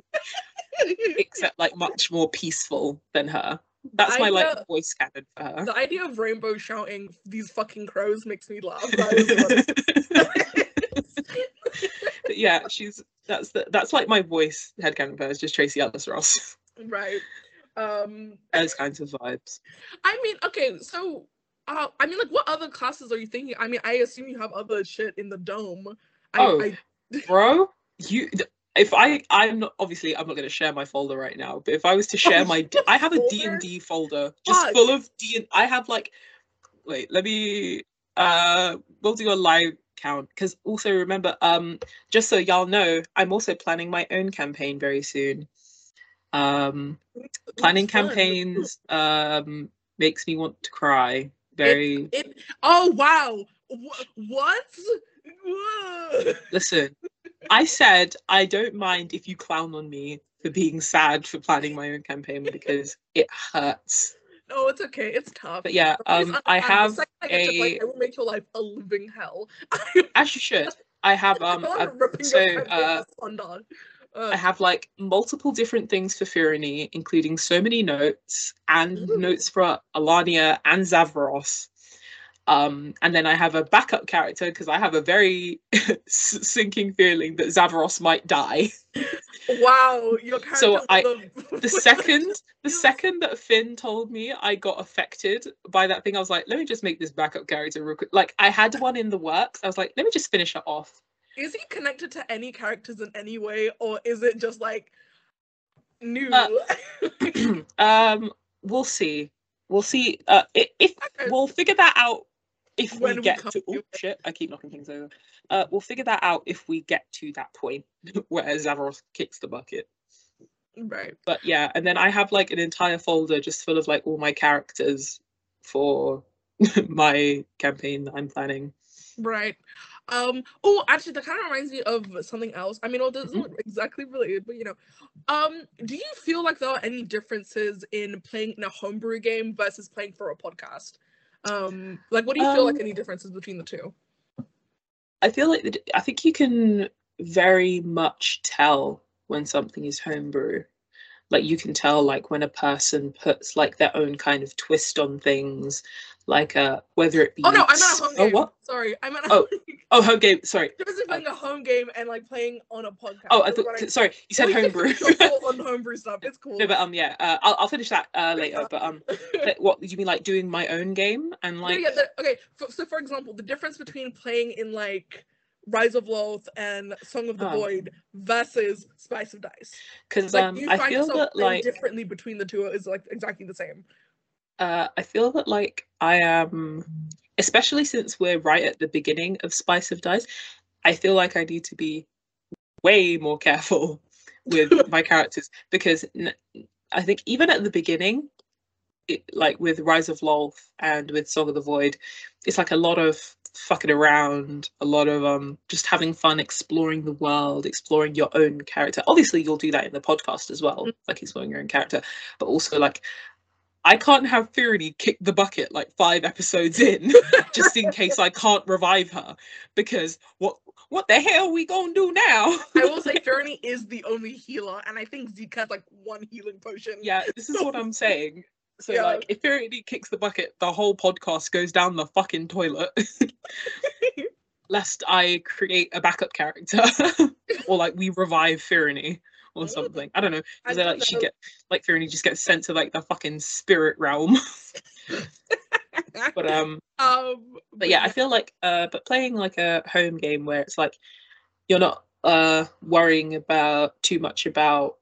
except like much more peaceful than her. That's my like idea- voice canon for her. The idea of Rainbow shouting "these fucking crows" makes me laugh. Is yeah, she's that's the, that's like my voice headcanon for her. It's just Tracee Ellis Ross. right. Um, Those kinds of vibes. I mean, okay, so uh, I mean, like, what other classes are you thinking? I mean, I assume you have other shit in the dome. I, Oh. I, bro you. If i i'm not obviously i'm not going to share my folder right now but if i was to share my d- i have a d&d folder just Fuck. full of d i have like wait let me uh we'll do a live count because also remember um just so y'all know i'm also planning my own campaign very soon um planning campaigns um makes me want to cry very It. Oh wow. Wh- what? Listen, I said I don't mind if you clown on me for being sad for planning my own campaign because it hurts. No, it's okay. It's tough. But yeah, um, I have I get to play, a- I will make your life a living hell. as you should. I have um, a- so uh. I have like multiple different things for Firini, including so many notes and Ooh. notes for Alania and Zavros. Um, and then I have a backup character because I have a very sinking feeling that Zavros might die. wow, your character. So I- the, the second the second that Finn told me I got affected by that thing, I was like, let me just make this backup character real quick. Like I had one in the works. I was like, let me just finish it off. Is he connected to any characters in any way, or is it just like new. Uh, um, we'll see. We'll see. Uh, if we'll figure that out if When we we get come to. to Oh shit! I keep knocking things over. Uh, we'll figure that out if we get to that point where Zavaros kicks the bucket. right. But yeah, and then I have like an entire folder just full of like all my characters for my campaign that I'm planning. Right. Um. Oh, actually, that kind of reminds me of something else. I mean, well, this isn't exactly related, but you know, um, do you feel like there are any differences in playing in a homebrew game versus playing for a podcast? Um, like, what do you feel like Um, any differences between the two? I feel like the, I think you can very much tell when something is homebrew. Like you can tell like when a person puts like their own kind of twist on things, like uh whether it be Oh no, I'm meant a home game. oh what Sorry, I meant. Oh, oh home game sorry in playing a home game and like playing on a podcast. oh I thought what sorry you said homebrew finish your thought on homebrew stuff. It's cool. no but um yeah uh, I'll I'll finish that uh later but um but what you mean like doing my own game and No, like yeah, the, okay. For, so, for example, the difference between playing in like Rise of Lolth and Song of the Oh. Void versus Spice of Dice. because Like, um you I find feel yourself that like differently between the two is like exactly the same. Uh, I feel that like I am, especially since we're right at the beginning of Spice of Dice, I feel like I need to be way more careful with my characters because n- I think even at the beginning, it, like with Rise of Lolth and with Song of the Void, it's like a lot of fucking around, a lot of um just having fun, exploring the world, exploring your own character. Obviously, you'll do that in the podcast as well, like exploring your own character, but also like I can't have Fury kick the bucket like five episodes in, just in case I can't revive her, because what what the hell are we gonna do now? I will say Fernie is the only healer, and I think Zeke has like one healing potion. yeah, this is what I'm saying. So Yeah. like, if Fury kicks the bucket, the whole podcast goes down the fucking toilet. Lest I create a backup character, or like we revive Fury or something. I don't know. Is think like she get like Fury just gets sent to like the fucking spirit realm? but um, um, but yeah, I feel like uh, but playing like a home game where it's like you're not uh worrying about too much about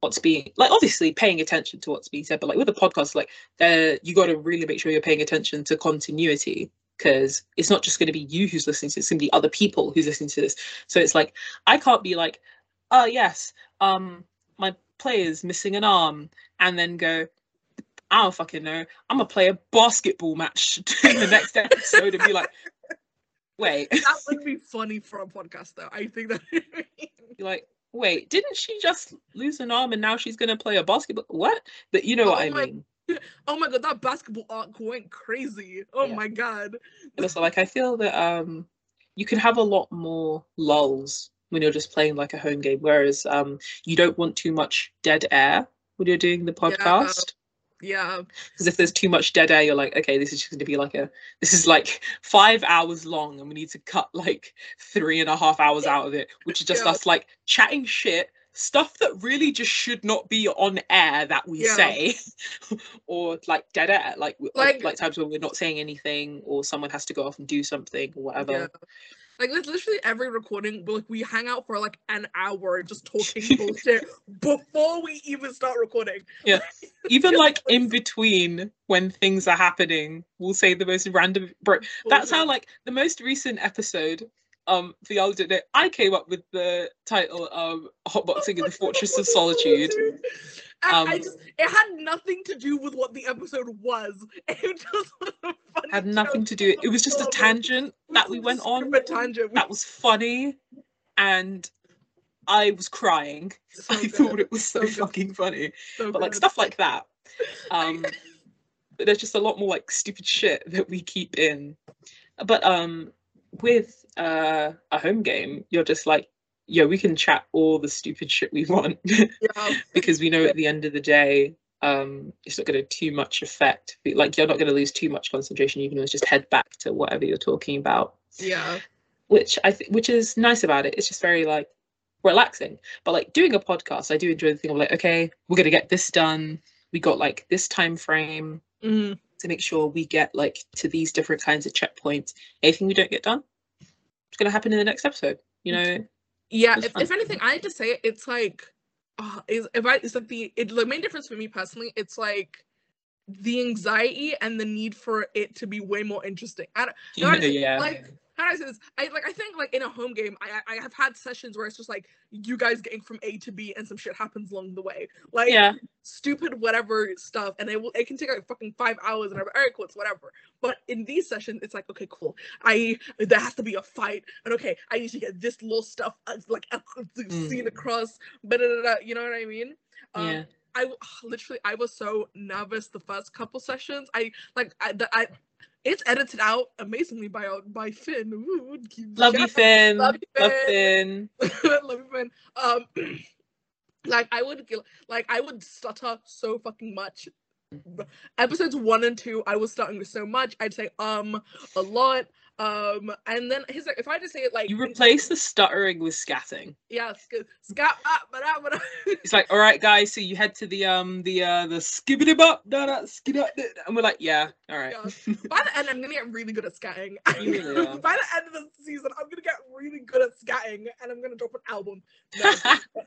what's being like obviously paying attention to what's being said, but like with a podcast, like there you got to really make sure you're paying attention to continuity because it's not just going to be you who's listening to it, it's going to be other people who's listening to this. So it's like I can't be like, oh yes, um, my player's missing an arm, and then go. I don't fucking know. I'm gonna play a basketball match in the next episode and be like, wait, that would be funny for a podcast, though. I think that. You're like, wait, didn't she just lose an arm and now she's gonna play a basketball? What? But you know what Oh I my- mean. oh my god, that basketball arc went crazy. Oh Yeah. my god. And also, like, I feel that um, you can have a lot more lulls when you're just playing like a home game, whereas um, you don't want too much dead air when you're doing the podcast. Yeah. Because if there's too much dead air, you're like, okay, this is just going to be like a, this is like five hours long, and we need to cut like three and a half hours out of it, which is just Yeah. us like chatting shit, stuff that really just should not be on air that we Yeah. say, or like dead air, like like Like- like times when we're not saying anything, or someone has to go off and do something or whatever. Yeah. Like it's literally every recording, we like we hang out for like an hour just talking bullshit before we even start recording. Yeah. Even like in between when things are happening, we'll say the most random. Bro, that's how like the most recent episode um for y'all did it i came up with the title of hotboxing in the fortress of solitude And I Um, just it had nothing to do with what the episode was. It just was a funny had nothing to do. it was just a tangent that we went on stupid tangent. that was funny and i was crying. So i good, thought it was so, so fucking funny. So but like good. stuff like that. Um but there's just a lot more like stupid shit that we keep in. But um with uh a home game you're just like yeah we can chat all the stupid shit we want. Yeah. because we know at the end of the day um it's not going to too much affect like you're not going to lose too much concentration. You can always just head back to whatever you're talking about. Yeah. which i think which is nice about it. It's just very like relaxing. But like doing a podcast i do enjoy the thing of like okay we're going to get this done. We got like this time frame Mhm. to make sure we get like to these different kinds of checkpoints. Anything we don't get done it's going to happen in the next episode you know Yeah, if, if anything, I had to say it, it's like uh, is if I it's like the it, the main difference for me personally, it's like the anxiety and the need for it to be way more interesting. I don't, you know what I mean? yeah. like how do I say this? I like I think like in a home game, I I have had sessions where it's just like you guys getting from A to B and some shit happens along the way. Like yeah. stupid whatever stuff, and it will it can take like fucking five hours and I'm cool, it's whatever. But in these sessions, it's like okay, cool. I there has to be a fight, and okay, I need to get this little stuff uh, like uh, seen Mm. across, but you know what I mean? Um, Yeah. I literally I was so nervous the first couple sessions. I like I the, I it's edited out amazingly by uh, by Finn. Ooh, Love you, Finn. Love Love, you, Finn. love you, Finn. Um, like I would like I would stutter so fucking much. Episodes one and two, I was stuttering so much. I'd say um a lot. Um, and then he's like, if I just say it like You replace the stuttering with scatting. yeah, sc- scat, ah, but but ah. It's like, all right, guys. So you head to the um the uh the skibbity bop da da skidda and we're like, yeah, all right. Yeah. By the end, I'm gonna get really good at scatting. Really. By the end of the season, I'm gonna get really good at scatting, and I'm gonna drop an album. No.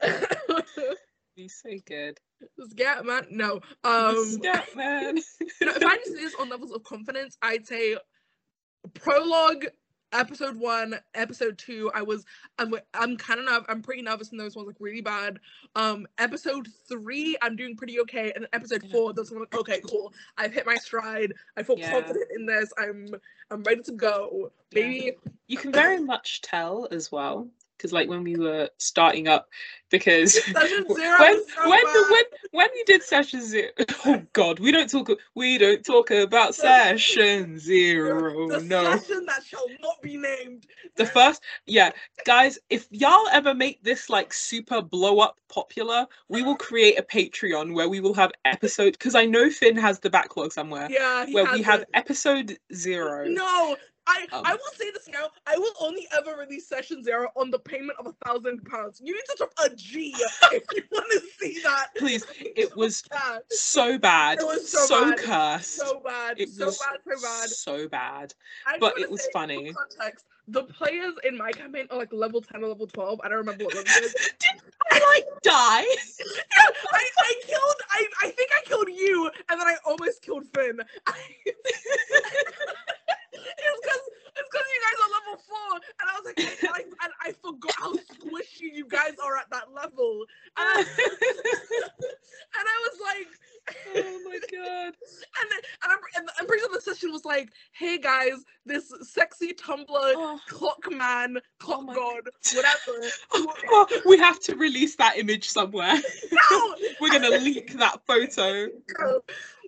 He's so good. Scat man, no. Um, Scat man. you know, if I just do this on levels of confidence, I'd say prologue, episode one, episode two. I was, I'm, I'm kind of, nerv- I'm pretty nervous in those ones, like really bad. Um, episode three, I'm doing pretty okay, and episode four, those one, okay, cool. I've hit my stride. I feel Yeah. confident in this. I'm, I'm ready to go. Yeah. You can very much tell as well, because like when we were starting up, because Session when zero when so the, when when you did session zero, oh god, we don't talk we don't talk about session zero. the No, session that shall not be named. the first yeah, guys, if y'all ever make this like super blow up popular, we will create a Patreon where we will have episode because I know Finn has the backlog somewhere Yeah, where we have episode zero. No, I Um, I will say this now. I will only ever release session zero on the payment of a thousand pounds. You need to drop a G if you want to see that. Please, it was so bad, It was so so, bad. cursed. so bad, it so was bad, so bad. so bad. I but it was funny. Context: the players in my campaign are like level ten or level twelve. I don't remember what level it is. Did I like die? I, I killed. I I think I killed you, and then I almost killed Finn. It's because it's because you guys are level four, and I was like, I, I, and I forgot how squishy you guys are at that level, and I, and I was like. oh my god. And then, and I'm, and I'm pretty sure the session was like, "Hey guys, this sexy Tumblr Oh, clock man, clock oh my- god, whatever." Oh, oh, we have to release that image somewhere. no, We're gonna leak that photo.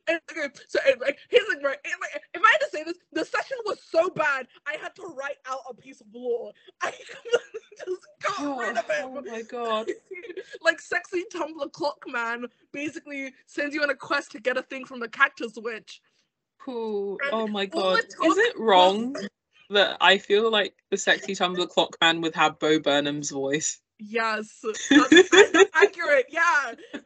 And, okay, so and, like here's like right, and, like if I had to say this, the session was so bad, I had to write out a piece of law. I just got Oh, rid of it. oh my god. like sexy Tumblr clock man basically sends you on a quest to get a thing from the cactus witch. Cool. And Oh my god. Is it wrong that I feel like the sexy Tumblr clock man would have Bo Burnham's voice? Yes, that's, that's accurate. Yeah.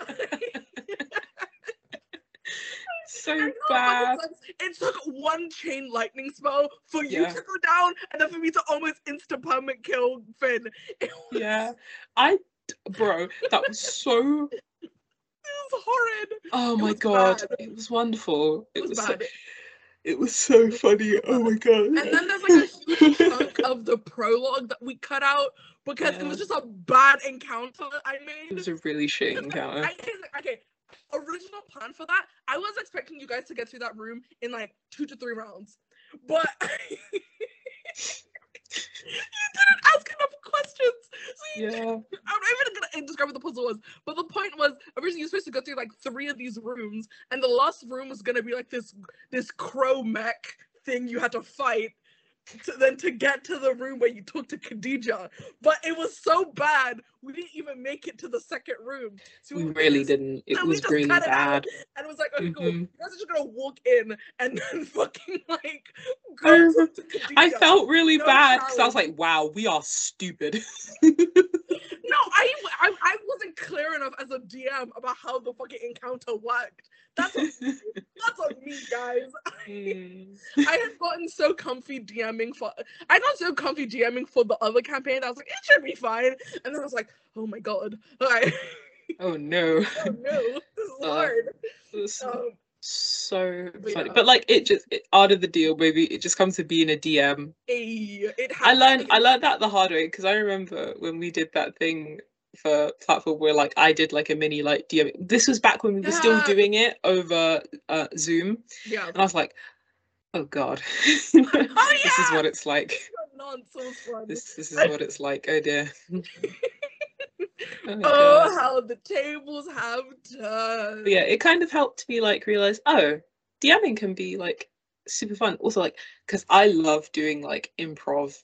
So but bad. It took one chain lightning spell for you Yeah. to go down, and then for me to almost insta permanent kill Finn. Was, Yeah. I bro, that was so it was horrid. oh my god. bad. It was wonderful. It was, so, bad. it was so funny. Oh my god. And then there's like a huge chunk of the prologue that we cut out because it was just a bad encounter I made. It was a really shit encounter. I, okay, original plan for that, I was expecting you guys to get through that room in like two to three rounds, but you didn't ask enough questions. So you Yeah. I'm not even gonna describe what the puzzle was, but the point was originally you're supposed to go through like three of these rooms, and the last room was gonna be like this this crow mech thing you had to fight. To, then to get to the room where you talked to Khadija, but it was so bad we didn't even make it to the second room. So We really just- didn't. It was really it out. bad. And it was like, okay, cool. Mhm. You guys are just gonna walk in and then fucking like I go remember- to I felt really No bad because I was like, wow, we are stupid. No, I, I I wasn't clear enough as a DM about how the fucking encounter worked. That's on, that's on me, guys. Mm. I had gotten so comfy DMing for I got so comfy DMing for the other campaign. I was like, it should be fine. And then I was like, oh my god. Like, Oh no. oh no, this is Uh, hard. It's Um, so funny. yeah. But like it just it, out of the deal, maybe it just comes to being a DM. It I learned I learned that the hard way because I remember when we did that thing for platform where like I did like a mini like DM. This was back when we were still doing it over uh, Zoom, Yeah. and I was like, oh god, this is what it's like. This this is what it's like. Oh dear. oh, Oh, how the tables have turned. But yeah, it kind of helped me like realize, oh, DMing can be like super fun. Also, like, because I love doing like improv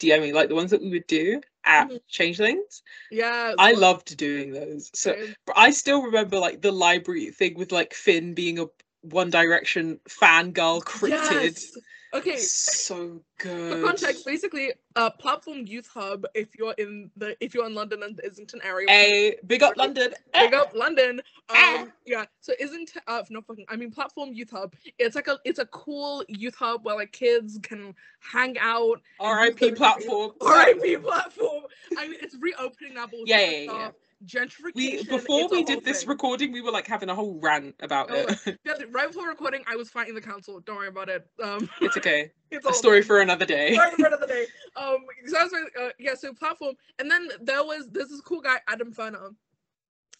DMing, like the ones that we would do at Mhm. Changelings. Yeah. I so- loved doing those. So but I still remember like the library thing with like Finn being a One Direction fangirl cryptid. Yes. Okay. So good. For context, basically, uh, Platform Youth Hub. If you're in the, if you're in London and the Islington area, A big up London. big up London. Ah. Um, yeah. So Islington, uh, no fucking, I mean Platform Youth Hub. It's like a, it's a cool youth hub where like kids can hang out. R.I.P. platform. R.I.P. Platform. I mean, it's reopening with Yeah, yeah, yeah. Gentrification. We before we did this thing. recording, we were like having a whole rant about Oh, it. Yeah, right before recording, I was fighting the council. Don't worry about it. Um, it's okay. it's A story for another day. Sorry for another day. Um, so I was uh, yeah, so platform, and then there was this is cool guy Adam Ferner.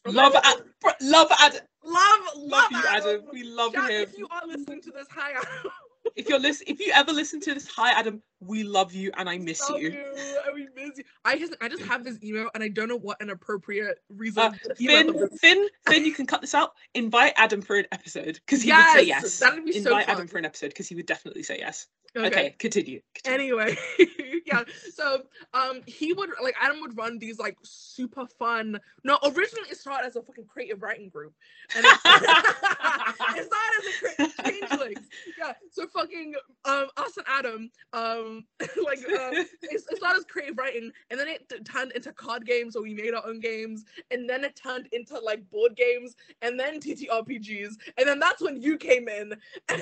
Love Ad- love Adam. love, Love love you, Adam. We love Shout- him. If you are listening to this, hi Adam. If you're listen, if you ever listen to this, hi Adam. We love you and I miss Love you. and we miss you. I just, I just have this email, and I don't know what an appropriate reason. Uh, Finn. Finn, Finn, you can cut this out. Invite Adam for an episode because he would say Yes, yes. that'd be so Invite fun. Adam for an episode because he would definitely say yes. Okay, continue. continue. Anyway, yeah. So um he would like Adam would run these like super fun. No, originally it started as a fucking creative writing group. And it, it started as a cre- changelings. Yeah. So fucking um us and Adam um like uh, it, it started as creative writing and then it turned into card games or we made our own games and then it turned into like board games and then TTRPGs and then that's when you came in.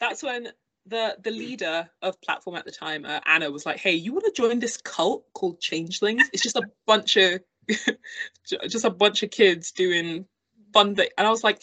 That's when the the leader of platform at the time, uh, Anna, was like, "Hey, you want to join this cult called Changelings? It's just a bunch of just a bunch of kids doing fun thing." And I was like,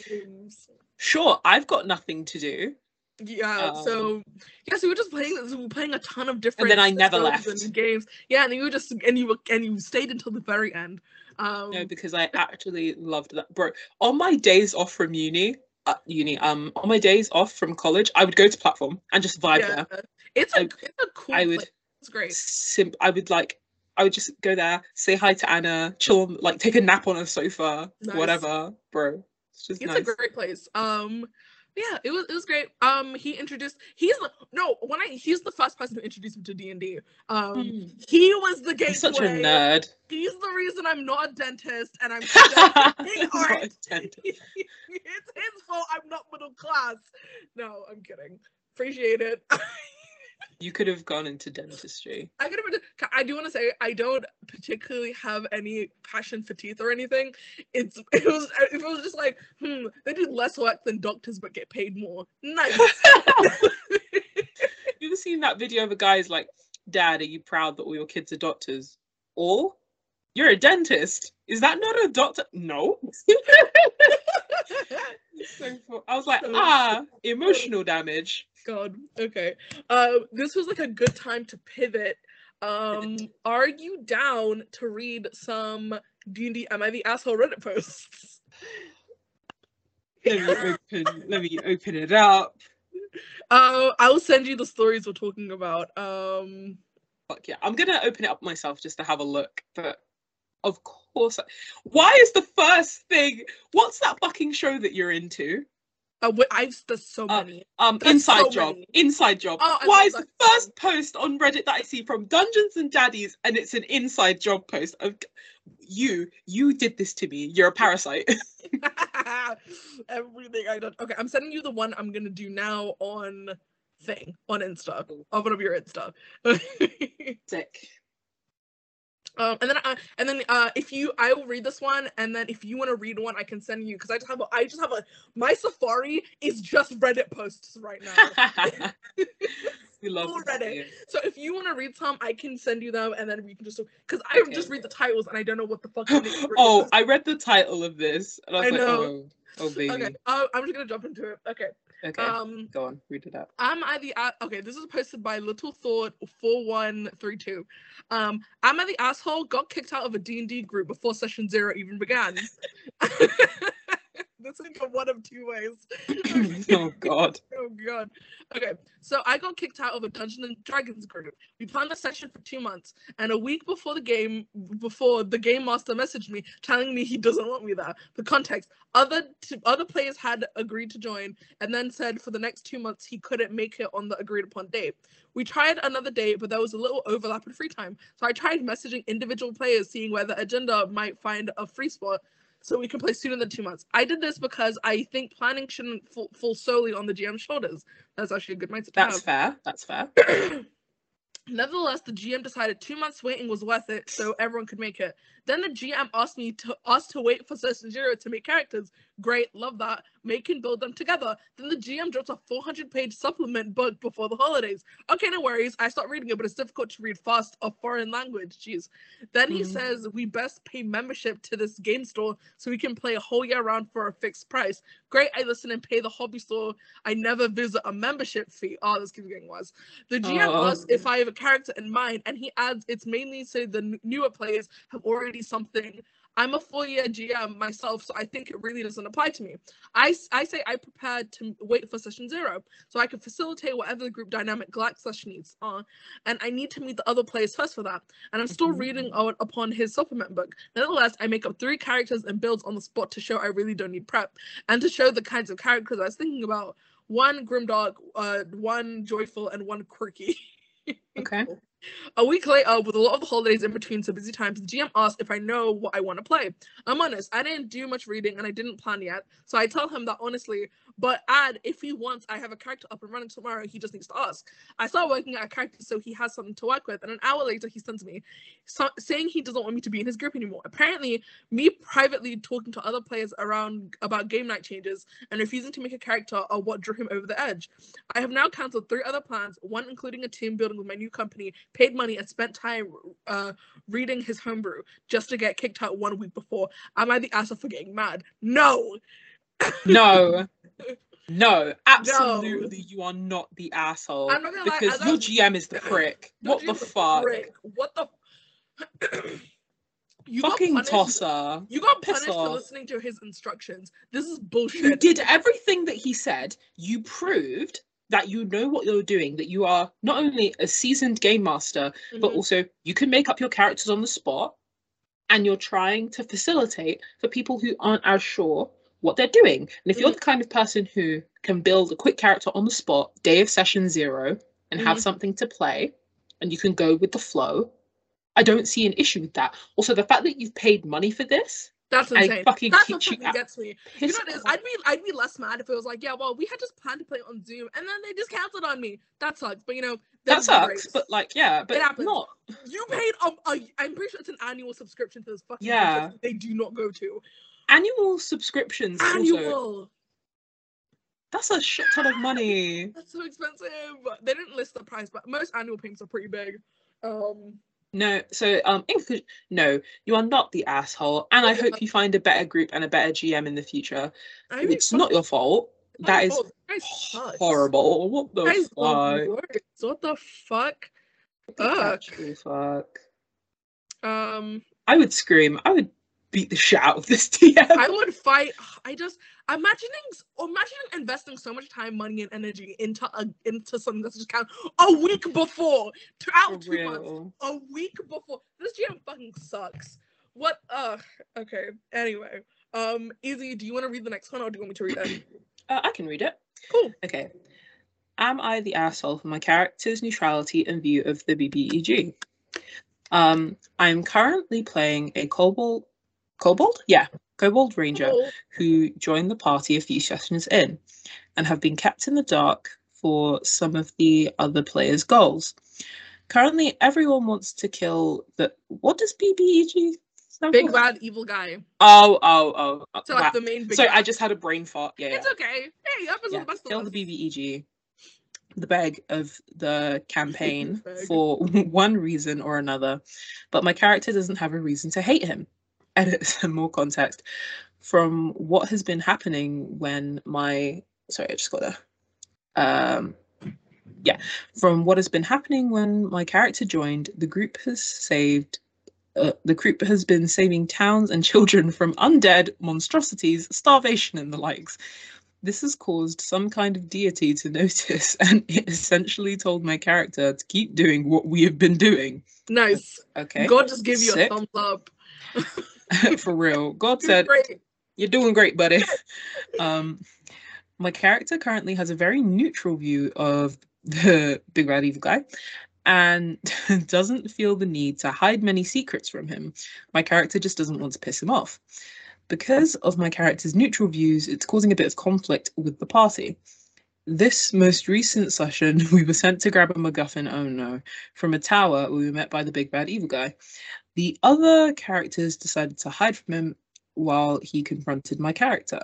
"Sure, I've got nothing to do." Yeah, Um, so yeah, so we were just playing we were playing a ton of different and then I never left. games. Yeah, and you were just and you were and you stayed until the very end. Um No, because I actually loved that, bro. On my days off from uni, uh, uni, um, on my days off from college, I would go to platform and just vibe yeah, there. it's a it's a cool I would place. It's great. sim- I would like I would just go there, say hi to Anna, chill, on, like take a nap on a sofa, Nice. whatever, bro. It's just It's nice. a great place. Um yeah, it was it was great. Um he introduced he's the no, when I he's the first person to introduce me to D&D. Um Mm. he was the gateway. such a nerd. He's the reason I'm not a dentist and I'm Not studying a art. dentist. it's his fault I'm not middle class. No, I'm kidding. Appreciate it. you could have gone into dentistry. I could have. I do want to say I don't particularly have any passion for teeth or anything. It's it was it was just like hmm they do less work than doctors but get paid more. Nice. You ever seen that video of a guy's like, Dad, are you proud that all your kids are doctors? Or you're a dentist. Is that not a doctor? No. so I was like, ah, emotional damage. God. Okay. Um, this was like a good time to pivot. Um, are you down to read some D and D? Am I the asshole Reddit posts? Let me open let me open it up. Uh, I'll send you the stories we're talking about. Um, Fuck yeah. I'm gonna open it up myself just to have a look. But of course I- why is the first thing what's that fucking show that you're into? Uh, I've there's so Uh, many. Um, There's inside so job. many. Inside job. Oh, Why is the first post on Reddit that I see from Dungeons and Daddies and it's an inside job post of you, you did this to me. You're a parasite. Everything I done. Okay, I'm sending you the one I'm gonna do now on thing on Insta. Open up your Insta. Sick. Um, and then uh, and then uh, if you, I will read this one, and then if you want to read one, I can send you because I just have a, I just have a my Safari is just Reddit posts right now. We love full to see Reddit. So if you want to read some, I can send you them, and then we can just because I Okay. just read the titles and I don't know what the fuck. Oh. I read the title of this and I was I like, know. oh, oh baby. okay. Uh, I'm just gonna jump into it. Okay. Okay, Um, go on, read it out. I'm at the a- okay. This is posted by Little Thought four one three two. Um, I'm at the asshole. Got kicked out of a D and D group before session zero even began. this is go one of two ways. oh God. Oh god. Okay, so I got kicked out of a Dungeons and Dragons group. We planned a session for two months, and a week before the game, before the game master messaged me telling me he doesn't want me there. For context, other t- other players had agreed to join, and then said for the next two months he couldn't make it on the agreed upon date. We tried another date, but there was a little overlap in free time. So I tried messaging individual players, seeing where the agenda might find a free spot so we can play sooner than two months. I did this because I think planning shouldn't fall, fall solely on the GM's shoulders. That's actually a good mindset to That's fair. That's fair. Nevertheless, the GM decided two months waiting was worth it, so everyone could make it. Then the GM asked me to asked to wait for Session Zero to make characters. Great, love that. Make and build them together. Then the GM drops a 400-page supplement book before the holidays. Okay, no worries. I start reading it, but it's difficult to read fast a foreign language. Jeez. Then he Mhm. says we best pay membership to this game store so we can play a whole year round for a fixed price. Great, I listen and pay the hobby store. I never visit a membership fee. Oh, this keeps getting worse. The GM Oh. asks if I have a character in mind, and he adds it's mainly so the newer players have already something. I'm a four year GM myself, so I think it really doesn't apply to me. I, I say I prepared to wait for session zero so I can facilitate whatever the group dynamic Glax slash needs are. And I need to meet the other players first for that. And I'm still Mhm. reading on, upon his supplement book. Nevertheless, I make up three characters and builds on the spot to show I really don't need prep and to show the kinds of characters I was thinking about. One grimdark, uh, one joyful, and one quirky. Okay. A week later, uh, with a lot of holidays in between some busy times, the GM asked if I know what I want to play. I'm honest, I didn't do much reading and I didn't plan yet, so I tell him that honestly, but add if he wants, I have a character up and running tomorrow, he just needs to ask. I start working at a character so he has something to work with, and an hour later, he sends me so- saying he doesn't want me to be in his group anymore. Apparently, me privately talking to other players around about game night changes and refusing to make a character are what drew him over the edge. I have now cancelled three other plans, one including a team building with my new company, paid money, and spent time uh, reading his homebrew just to get kicked out one week before. Am I the asshole for getting mad? No! No. No, absolutely, you are not the asshole. I'm not gonna because I your GM is the prick. What the fuck? prick. What the? you got Fucking punished- tosser. You got punished for off. listening to his instructions. This is bullshit. You did everything that he said. You proved that you know what you're doing, that you are not only a seasoned game master, but Mhm. also you can make up your characters on the spot and you're trying to facilitate for people who aren't as sure what they're doing. And if you're Mhm. the kind of person who can build a quick character on the spot, day of session zero, and have Mhm. something to play, and you can go with the flow, I don't see an issue with that. Also, the fact that you've paid money for this, That's insane. fucking That's what fucking gets me. You know what it is? I'd be I'd be less mad if it was like, yeah, well, we had just planned to play it on Zoom and then they just canceled on me. That sucks. But you know, that sucks, breaks. but like, yeah, but happens. not. you paid a, a I'm pretty sure it's an annual subscription to this fucking Yeah. they do not go to. Annual subscriptions also Annual. that's a shit ton of money. That's so expensive. They didn't list the price, but most annual payments are pretty big. Um No, so um, in no, you are not the asshole, and I hope you find a better group and a better GM in the future. I mean, It's not your fault. fuck That is. Horrible. What the Guys fuck? What the fuck? What the fuck? Um I would scream. I would beat the shit out of this DM. I would fight. I just imagining imagining investing so much time, money, and energy into a into something that's just count a week before to out two months. A week before this GM fucking sucks. What? Uh. Okay. Anyway. Um. Easy. Do you want to read the next one, or do you want me to read it? Uh, I can read it. Cool. Okay. Am I the asshole for my character's neutrality and view of the BBEG? Um, I'm currently playing a kobold. Kobold? Yeah, kobold ranger who joined the party a few sessions in and have been kept in the dark for some of the other players' goals. Currently, everyone wants to kill the. What does BBEG Big for? bad evil guy. Oh, oh, oh. oh, So like wow. the main big. Sorry, bad. I just had a brain fart. Yeah, yeah. It's okay. Hey, episode yeah. best of Kill the BBEG. the beg of the campaign for one reason or another, but my character doesn't have a reason to hate him. Edit some more context from what has been happening when my sorry, I just got a um yeah, from what has been happening when my character joined, the group has saved uh, the group has been saving towns and children from undead monstrosities, starvation, and the likes. This has caused some kind of deity to notice, and it essentially told my character to keep doing what we have been doing. Nice. Okay, God just give you Sick. a thumbs up. for real. God said, great. You're doing great, buddy. um, my character currently has a very neutral view of the big bad evil guy and doesn't feel the need to hide many secrets from him. My character just doesn't want to piss him off. Because of my character's neutral views, it's causing a bit of conflict with the party. This most recent session, we were sent to grab a MacGuffin, oh no, from a tower we were met by the big bad evil guy. The other characters decided to hide from him while he confronted my character.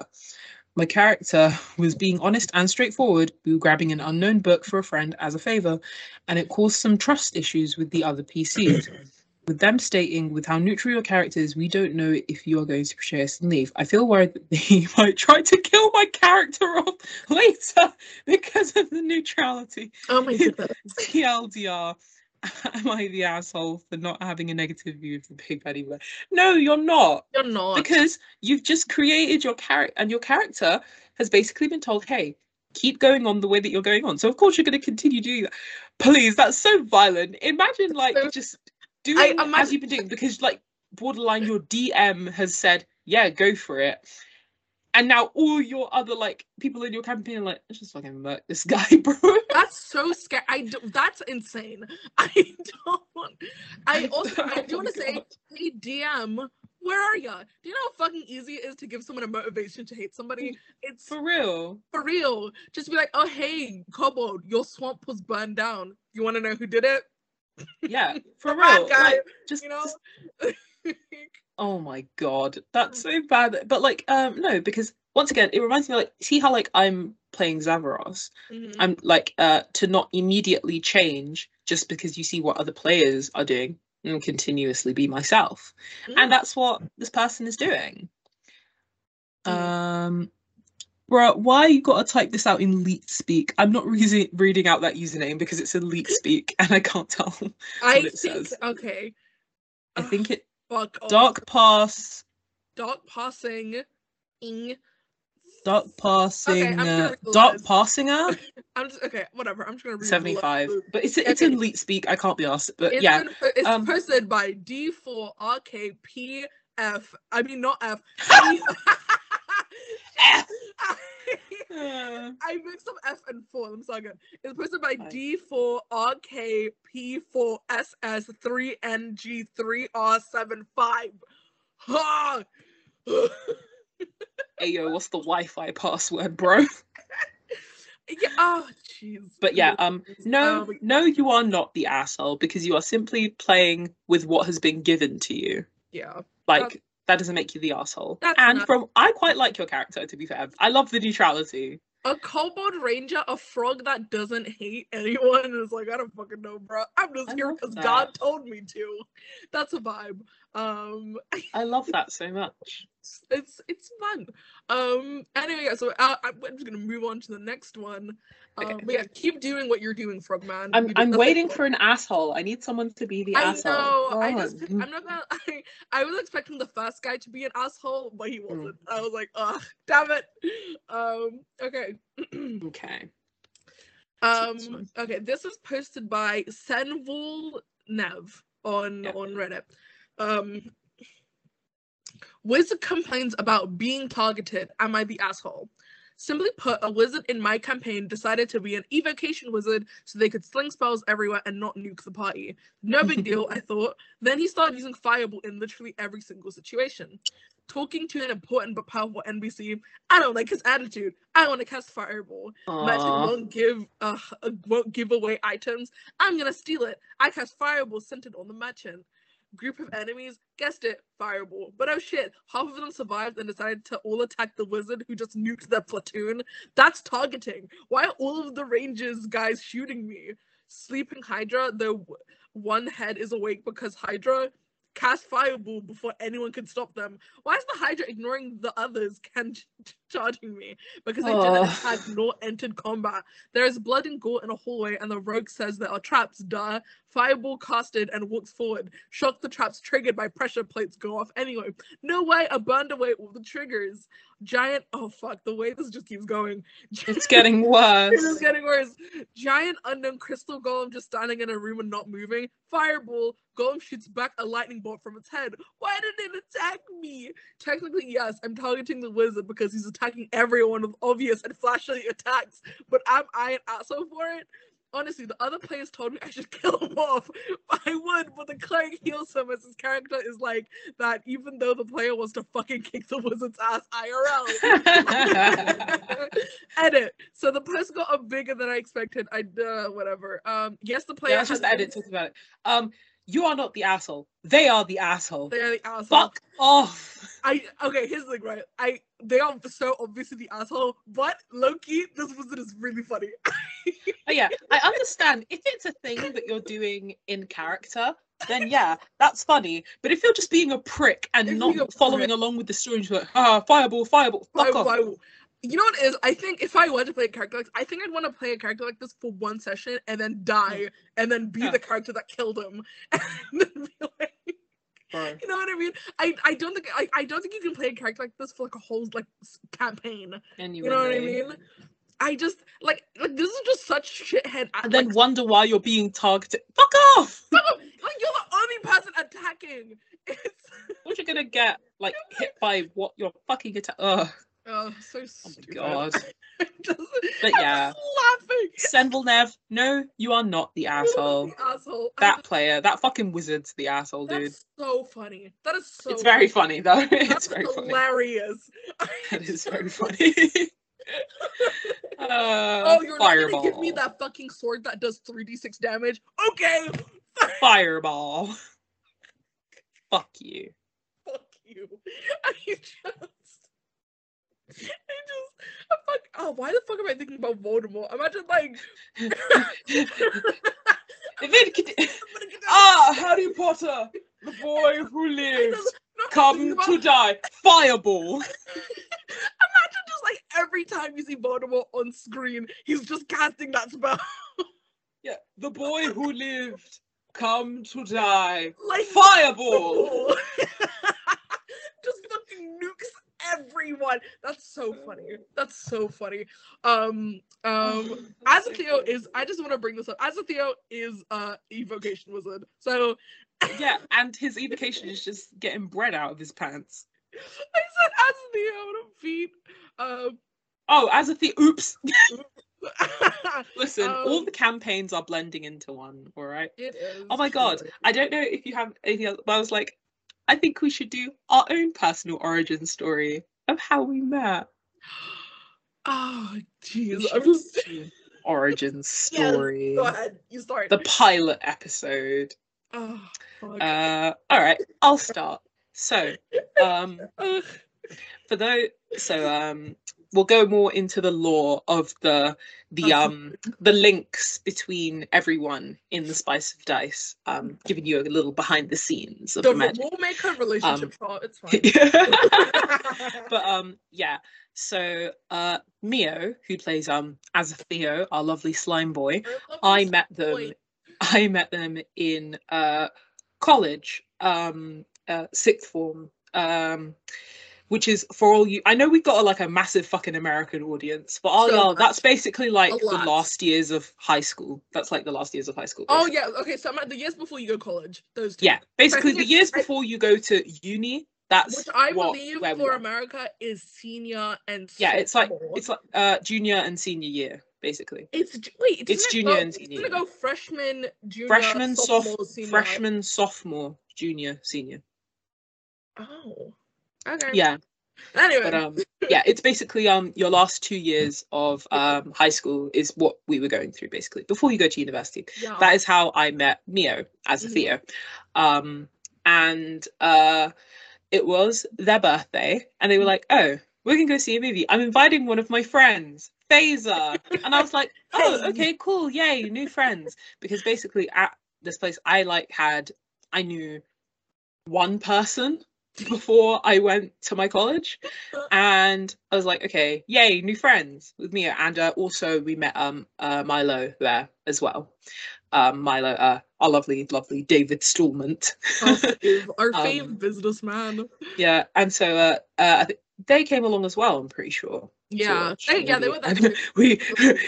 My character was being honest and straightforward. We were grabbing an unknown book for a friend as a favor, and it caused some trust issues with the other PCs. with them stating, with how neutral your character is, we don't know if you are going to betray us and leave. I feel worried that they might try to kill my character off later because of the neutrality. Oh my goodness. TLDR. Am I the asshole for not having a negative view of the big bad evil? No, you're not. You're not. because you've just created your character and your character has basically been told hey keep going on the way that you're going on. So of course you're going to continue doing that. Please that's so violent. Imagine like So- just doing as imagine- you've been doing because like borderline your dm has said yeah go for it and now all your other like people in your campaign are like let's just fucking murk this guy bro That's so scary. I do, that's insane. I don't. I also I oh do Oh want to say, hey DM, where are ya? Do you know how fucking easy it is to give someone a motivation to hate somebody? Mm, it's for real for real. Just be like, oh hey, Kobold, your swamp was burned down. You want to know who did it? yeah for bad real guy, like, just, You know. just Oh my god, that's so bad. But like, um, no, because once again, it reminds me like, see how like I'm playing Zavros. Mhm. I'm like, uh, to not immediately change just because you see what other players are doing and continuously be myself, Mm. and that's what this person is doing. Mm. Um, bro, why you gotta type this out in Leet Speak? I'm not re- reading out that username because it's in Leet Speak and I can't tell. I it think says. okay. I think it fuck off. Dark Pass. dark passing. ing. Dark passing, I'm uh, dark list. passinger, I'm just okay. Whatever. I'm just gonna read the list. seventy-five. But it's it's in Leet speak. I can't be asked. But It's, yeah, been, it's um, posted by D4RKPF. I mean, not F. F. I mixed up F and 4. I'm sorry. again. It's posted by D4RKP4SS3NG3R75. Ha! hey yo, what's the Wi-Fi password, bro? yeah, oh, jeez. But yeah, um, no, Um, no, you are not the asshole because you are simply playing with what has been given to you. yeah. Like that doesn't make you the asshole. That's And from I quite like your character. To be fair, I love the neutrality. A kobold ranger, a frog that doesn't hate anyone, is like, I don't fucking know, bro. I'm just I here because. God told me to. That's a vibe. Um, I love that so much. it's it's fun. Um, anyway, yeah, so I'm I'm just gonna move on to the next one. Um, Okay. but yeah, keep doing what you're doing, Frogman. I'm I'm waiting for an asshole. I need someone to be the I asshole. know. I just. I'm not gonna. I, I was expecting the first guy to be an asshole, but Mm. he wasn't. I was like, ugh, damn it. Um. Okay. Okay. Um. Okay. This is posted by Senvul Nev on Yeah. on Reddit. Um. Wizard complains about being targeted. Am I the asshole? Simply put, a wizard in my campaign decided to be an evocation wizard so they could sling spells everywhere and not nuke the party. No big deal, I thought. Then he started using Fireball in literally every single situation. Talking to an important but powerful NPC, I don't like his attitude. I want to cast Fireball. Merchant Aw. won't give uh, uh, won't give away items. I'm gonna steal it. I cast Fireball centered on the merchant. Group of enemies. Guessed it, fireball. But oh shit, half of them survived and decided to all attack the wizard who just nuked their platoon. That's targeting. Why are all of the rangers guys shooting me? Sleeping Hydra, the one head is awake because Hydra cast fireball before anyone can stop them. Why is the Hydra ignoring the others can charging me? Because they didn't had not entered combat. There is blood and gore in a hallway, and the rogue says there are traps. Duh. Fireball casted and walks forward. Shock the traps triggered by pressure plates go off anyway. No way, I burned away all the triggers. Giant. Oh fuck, the way this just keeps going. It's getting worse. is getting worse. Giant unknown crystal golem just standing in a room and not moving. Fireball. Golem shoots back a lightning bolt from its head. Why did it attack me? Technically, yes, I'm targeting the wizard because he's attacking everyone with obvious and flashy attacks. But am I an asshole for it? Honestly, the other players told me I should kill him off. I would, but the cleric heals him as his character is like that. Even though the player wants to fucking kick the wizard's ass IRL. edit. So the post got up bigger than I expected. I uh, whatever. Um, yes, the player yeah, just has- edit talk about it. Um, you are not the asshole. They are the asshole. They are the asshole. Fuck off. I okay. Here's the thing, right? I they are so obviously the asshole, but Loki, this wizard is really funny. Oh, yeah, I understand if it's a thing that you're doing in character, then yeah, that's funny. But if you're just being a prick and If not you're a following prick- along with the story, and you're like, ah, fireball, fireball, fuck Why- off. why- you know what it is? I think if I want to play a character like I think I'd want to play a character like this for one session and then die and then be Yeah. the character that killed him. And then be like, Bro. you know what I mean? I, I don't think I, I don't think you can play a character like this for like a whole like s- campaign. You know what I mean? I just like like this is just such shithead. And then like, wonder why you're being targeted. Fuck off! like you're the only person attacking. It's What you're gonna get like hit by what you're fucking attack? Ugh, oh so oh my stupid. god. Just- But I'm yeah, just laughing. Sendelnev, no, you are not the asshole. The asshole. That player, that fucking wizard's the asshole, dude. So funny. That is so. It's very funny though. It's That's very funny. hilarious. That is very funny. uh, oh, you're fireball. not gonna give me that fucking sword that does 3d6 damage? Okay, Fireball. Fuck you. fuck you. I just. I just. I fuck. Oh, why the fuck am I thinking about Voldemort? Imagine like. If it could- ah, Harry Potter, the boy who I lived, just- no, I'm come to die. Fireball. Imagine just like every time you see Voldemort on screen, he's just casting that spell. Yeah, the boy who lived, come to die. like Fireball. just fucking nukes everyone. That's so funny. That's so funny. Um, um, Azathiel is. I just want to bring this up. Azathiel is uh evocation wizard. So yeah, and his evocation is just getting bread out of his pants. I said Azathiel on feet. Um, Oh, as a the oops. Listen, all Um, the campaigns are blending into one. All right. it is. Oh my god, true. I don't know if you have anything else, but I was like, I think we should do our own personal origin story of how we met. Oh jeez. I'm just. origin story. Go ahead. You start. The pilot episode. Oh. Uh, all right, I'll start. So, um, for those, so um, we'll go more into the lore of the the um the links between everyone in the Spice of Dice. Um, giving you a little behind the scenes of the the magic. rulemaker relationship Um, plot. It's fine. but um yeah so uh mio who plays um as theo our lovely slime boy i met them boy. I met them in uh college um uh sixth form um which is for all you i know we've got like a massive fucking american audience but all So y'all much. that's basically like the last years of high school that's like the last years of high school Oh yeah. Okay. So I'm at the years before you go to college. Those two. yeah basically the years I- before you go to uni that's Which I what, believe for. America is senior and Yeah, it's like it's like uh junior and senior year basically. It's wait. it's junior go- and it's gonna go freshman, junior, Freshman, soph- sophomore, senior. Freshman, sophomore, junior, senior. Oh. Okay. Yeah, Anyway. but um yeah, it's basically um your last 2 years of um high school is what we were going through basically before you go to university. yeah. That is how I met Mio as a Mhm. Theo. Um and uh, it was their birthday, and they were like, "Oh, we're gonna go see a movie. I'm inviting one of my friends, Faisa," and I was like, "Oh, okay, cool, yay, new friends." Because basically, at this place, I like had I knew one person before I went to my college, and I was like, okay, yay, new friends with Mia, and uh, also we met um uh, Milo there as well. Um, Milo, uh, our lovely, lovely David Stallment. Our Um, businessman. yeah, and so uh, uh, I think they came along as well. I'm pretty sure. Yeah, yeah, they were. And we,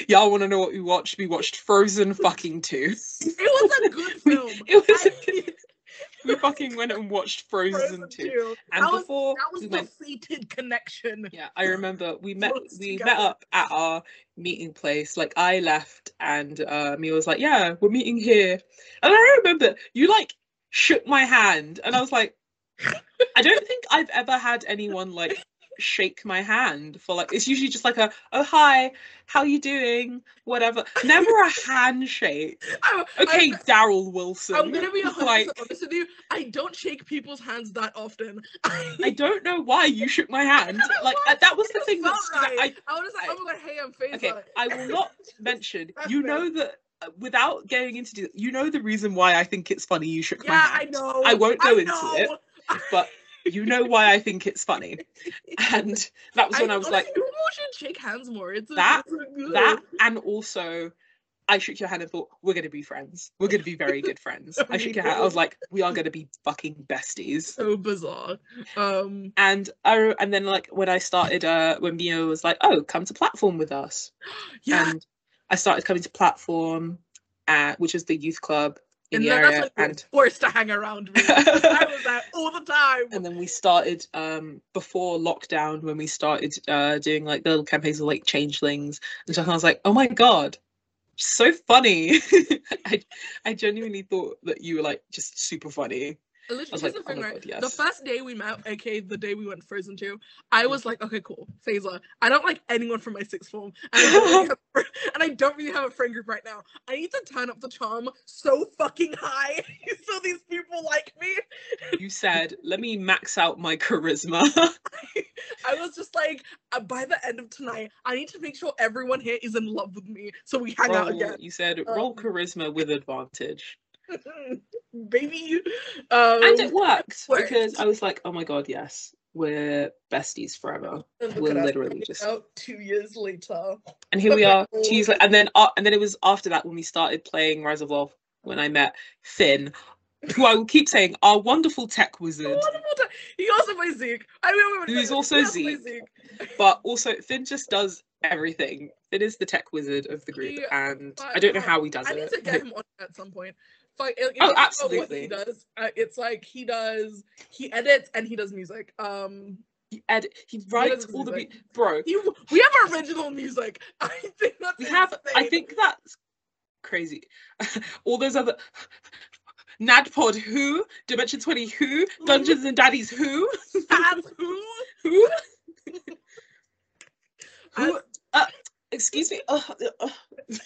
y'all want to know what we watched? We watched Frozen fucking two. It was a good film. It was I- good- we fucking went and watched Frozen, Frozen two. two. And That was- before That was we the went seated connection. Yeah, I remember we met we met up at our meeting place. Like I left and uh Mia was like, Yeah, we're meeting here. And I remember you like shook my hand and I was like, I don't think I've ever had anyone like shake my hand for like it's usually just like a oh hi, how you doing? Whatever. Never a handshake. I, Okay, I, Daryl Wilson. I'm gonna be 100% like honest with you. I don't shake people's hands that often. I don't know why you shook my hand. Like uh, that was the thing that felt stood out. right. I I was like, I- I was like, hey, I'm phased okay. I will not mention. You know that uh, without getting into you know the reason why I think it's funny you shook my Yeah, I know. I won't go into it, but you know why I think it's funny, and that was when I, was like people should shake hands more. It's That- that, and also. I shook your hand and thought we're gonna be friends. We're gonna be very good friends. I shook your hand. I was like, we are gonna be fucking besties. so bizarre. Um, And I and then like when I started, uh, when Mio was like, oh, come to platform with us. yeah, and I started coming to platform, at, which is the youth club in and the area, you and forced to hang around me. I was there all the time. and then we started um before lockdown when we started uh doing like the little campaigns of like changelings and stuff. And I was like, oh my god, so funny. I I genuinely thought that you were like just super funny. Literally, here's the "Oh thing, right? God, The first day we met, aka the day we went Frozen 2, I was like, okay, cool, Faisa. I don't like anyone from my sixth form, and I, don't really have, a and I don't really have a friend group right now. I need to turn up the charm so fucking high so these people like me. You said, let me max out my charisma. I was just like, uh, by the end of tonight, I need to make sure everyone here is in love with me so we hang out again. you said roll Um, charisma with advantage. Baby. Um, and it worked worked. because I was like, oh my god, yes, we're besties forever. we're literally just- out two years later. And here we are, two years later. And then, uh, and then it was after that when we started playing Rise of Lolth when I met Finn, who I will keep saying our wonderful tech wizard, Wonderful. He also plays Zeke. I remember Who's also plays Zeke. but also Finn just does everything. Finn is the tech wizard of the group, He- and but, I don't know how he does it. I need to get him on at some point. Like, it, Oh, it's not What absolutely. he does. Uh, it's like he does. He edits and he does music. Um, He ed- he writes does all the music. bro. he, we have our original music. I think that's. We have. I think that's crazy. all those other. NADDPOD who? Dimension 20 who? Dungeons and Daddies who? That's who. Who? Who? Excuse me. Uh, uh, Wait,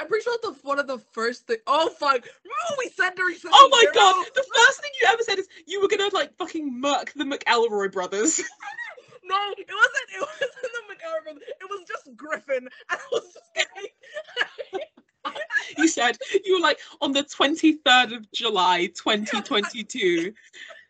I'm pretty sure that's one of the first thing. Oh fuck! Remember we said during oh my zero? god! The first thing you ever said is you were gonna like fucking murk the McElroy brothers. No, it wasn't. It wasn't the McGarvin. brother. It was just Griffin. And I was just you said you were like on the 23rd of July 2022.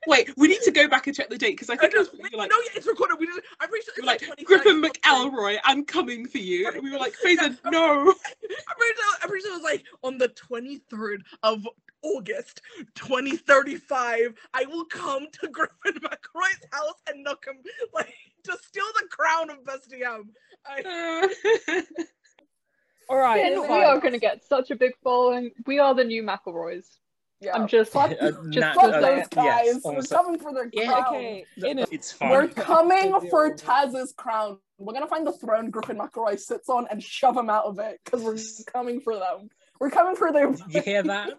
Wait, we need to go back and check the date because I I think it was just, you were like no, yeah, it's recorded. We did. I'm pretty sure it's were like Griffin. McElroy, I'm coming for you. And we were like, Faison, no. I'm pretty sure. I'm pretty sure it was like on the 23rd of August 2035. I will come to Griffin McElroy's house and knock him like to steal the crown of Bestiam. I, All right, Finn, we are going to get such a big following. We are the new McElroys. Yeah. I'm just, Fuck, uh, Just nah, fuck uh, those yes, guys. We're almost- coming for their Yeah, crown. okay. In it. It's We're coming for Taz's crown. We're gonna find the throne Griffin McElroy sits on and shove him out of it because we're coming for them. We're coming for their. You hear that?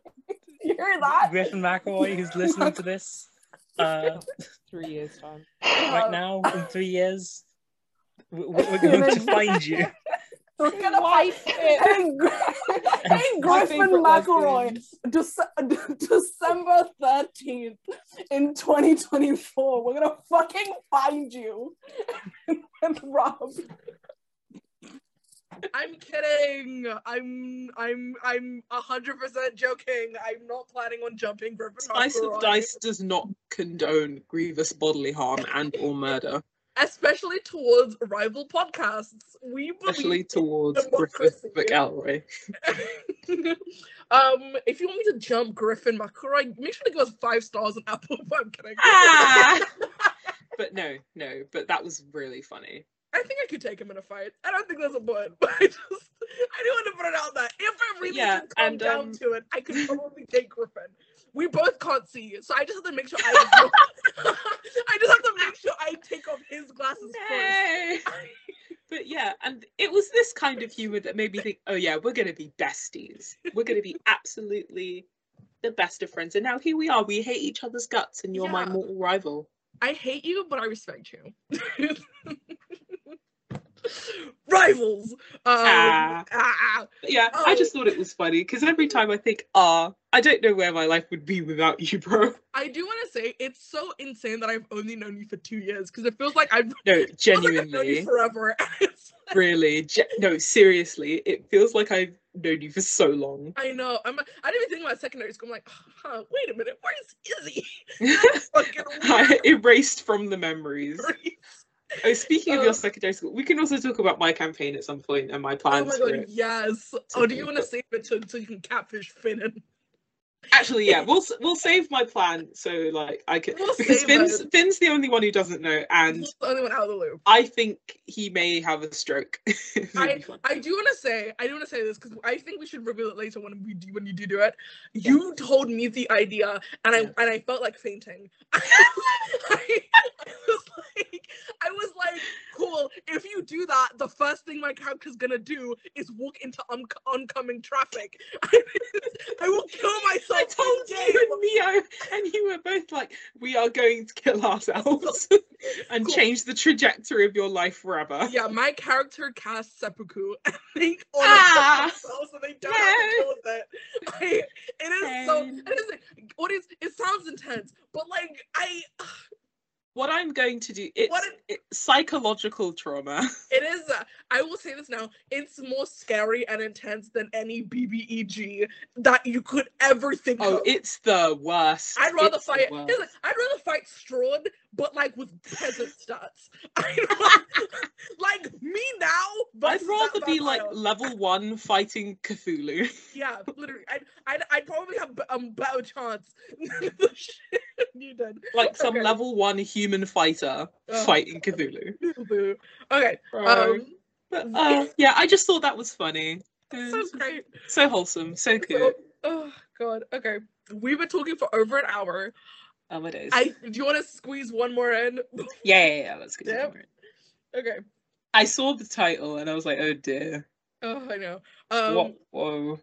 You hear that? Griffin McElroy, who's listening to this uh, Three years time. right now in three years, we- we- we're going to find you. We're gonna. Hey, hey Griffin favourite McElroy. Dece- December 13th in 2024. We're gonna fucking find you and Rob. I'm kidding. I'm I'm I'm hundred percent joking. I'm not planning on jumping Griffin Spice of Dice does not condone grievous bodily harm and or murder, especially towards rival podcasts. We especially towards Griffith democracy. McElroy. um, if you want me to jump Griffin McElroy, make sure to give us five stars on Apple. I'm kidding. Ah! but no, no, but that was really funny. I think I could take him in a fight. I don't think there's a point, but I just I do want to put it out there. If it really Yeah, did come and, down um, to it, I could probably take Griffin. We both can't see, so I just have to make sure I. I just have to make sure I take off his glasses Yay! But yeah, and it was this kind of humor that made me think, oh yeah, we're gonna be besties. We're gonna be absolutely the best of friends. And now here we are. We hate each other's guts, and you're my mortal rival. I hate you, but I respect you. Rivals. Um, Ah. ah. But yeah, I just thought it was funny because every time I think, ah, I don't know where my life would be without you, bro. I do want to say it's so insane that I've only known you for two years because it feels like I've No, feels like I've known you genuinely, forever. Like- really, ge- no, seriously, it feels like I've known you for so long. I know. I'm. I didn't even think about secondary school. I'm like, huh, wait a minute, where's Izzi? Fucking erased from the memories. Oh, speaking of your oh. secondary school, we can also talk about my campaign at some point and my plans. Oh my god, yes. Oh, do you want to save it to, so you can catfish Finn and Actually, yeah, we'll we'll save my plan so like I can We'll because Finn's it. Finn's the only one who doesn't know, and He's the only one out of the loop? I think he may have a stroke. I. I do want to say I do want to say this because I think we should reveal it later when we do when you do do it. You told me the idea and I Yeah. and I felt like fainting. I, I was like I was like cool. If you do that, the first thing my character's gonna do is walk into un- oncoming traffic. I will kill myself. I told you and Mio, and you were both like, "We are going to kill ourselves and Cool. change the trajectory of your life forever." Yeah, my character casts seppuku and they honor Ah, themselves so they don't have to no. deal with it. I, it is so it is audience, it sounds intense, but like I What I'm going to do, it's What it, psychological trauma. it is uh, I will say this now, it's more scary and intense than any BBEG that you could ever think Oh, of. it's the worst. I'd rather It's the fight. worst. I'd rather fight Strahd, but like with peasant stats. Like me now. but I'd rather be like level one fighting Cthulhu. Yeah, literally. I'd, I'd, I'd probably have a um, better chance than the shit you did. like some Okay. level one human fighter Oh. fighting Cthulhu. Boo. Okay. Um, but, uh, yeah, I just thought that was funny. So great. so wholesome, so So, oh god. Okay. We've been talking for over an hour. Oh, it is. I do you want to squeeze one more in? Yeah, yeah, yeah. Let's get Yep. okay. I saw the title and I was like, oh dear. Oh, I know. Um. what? Whoa.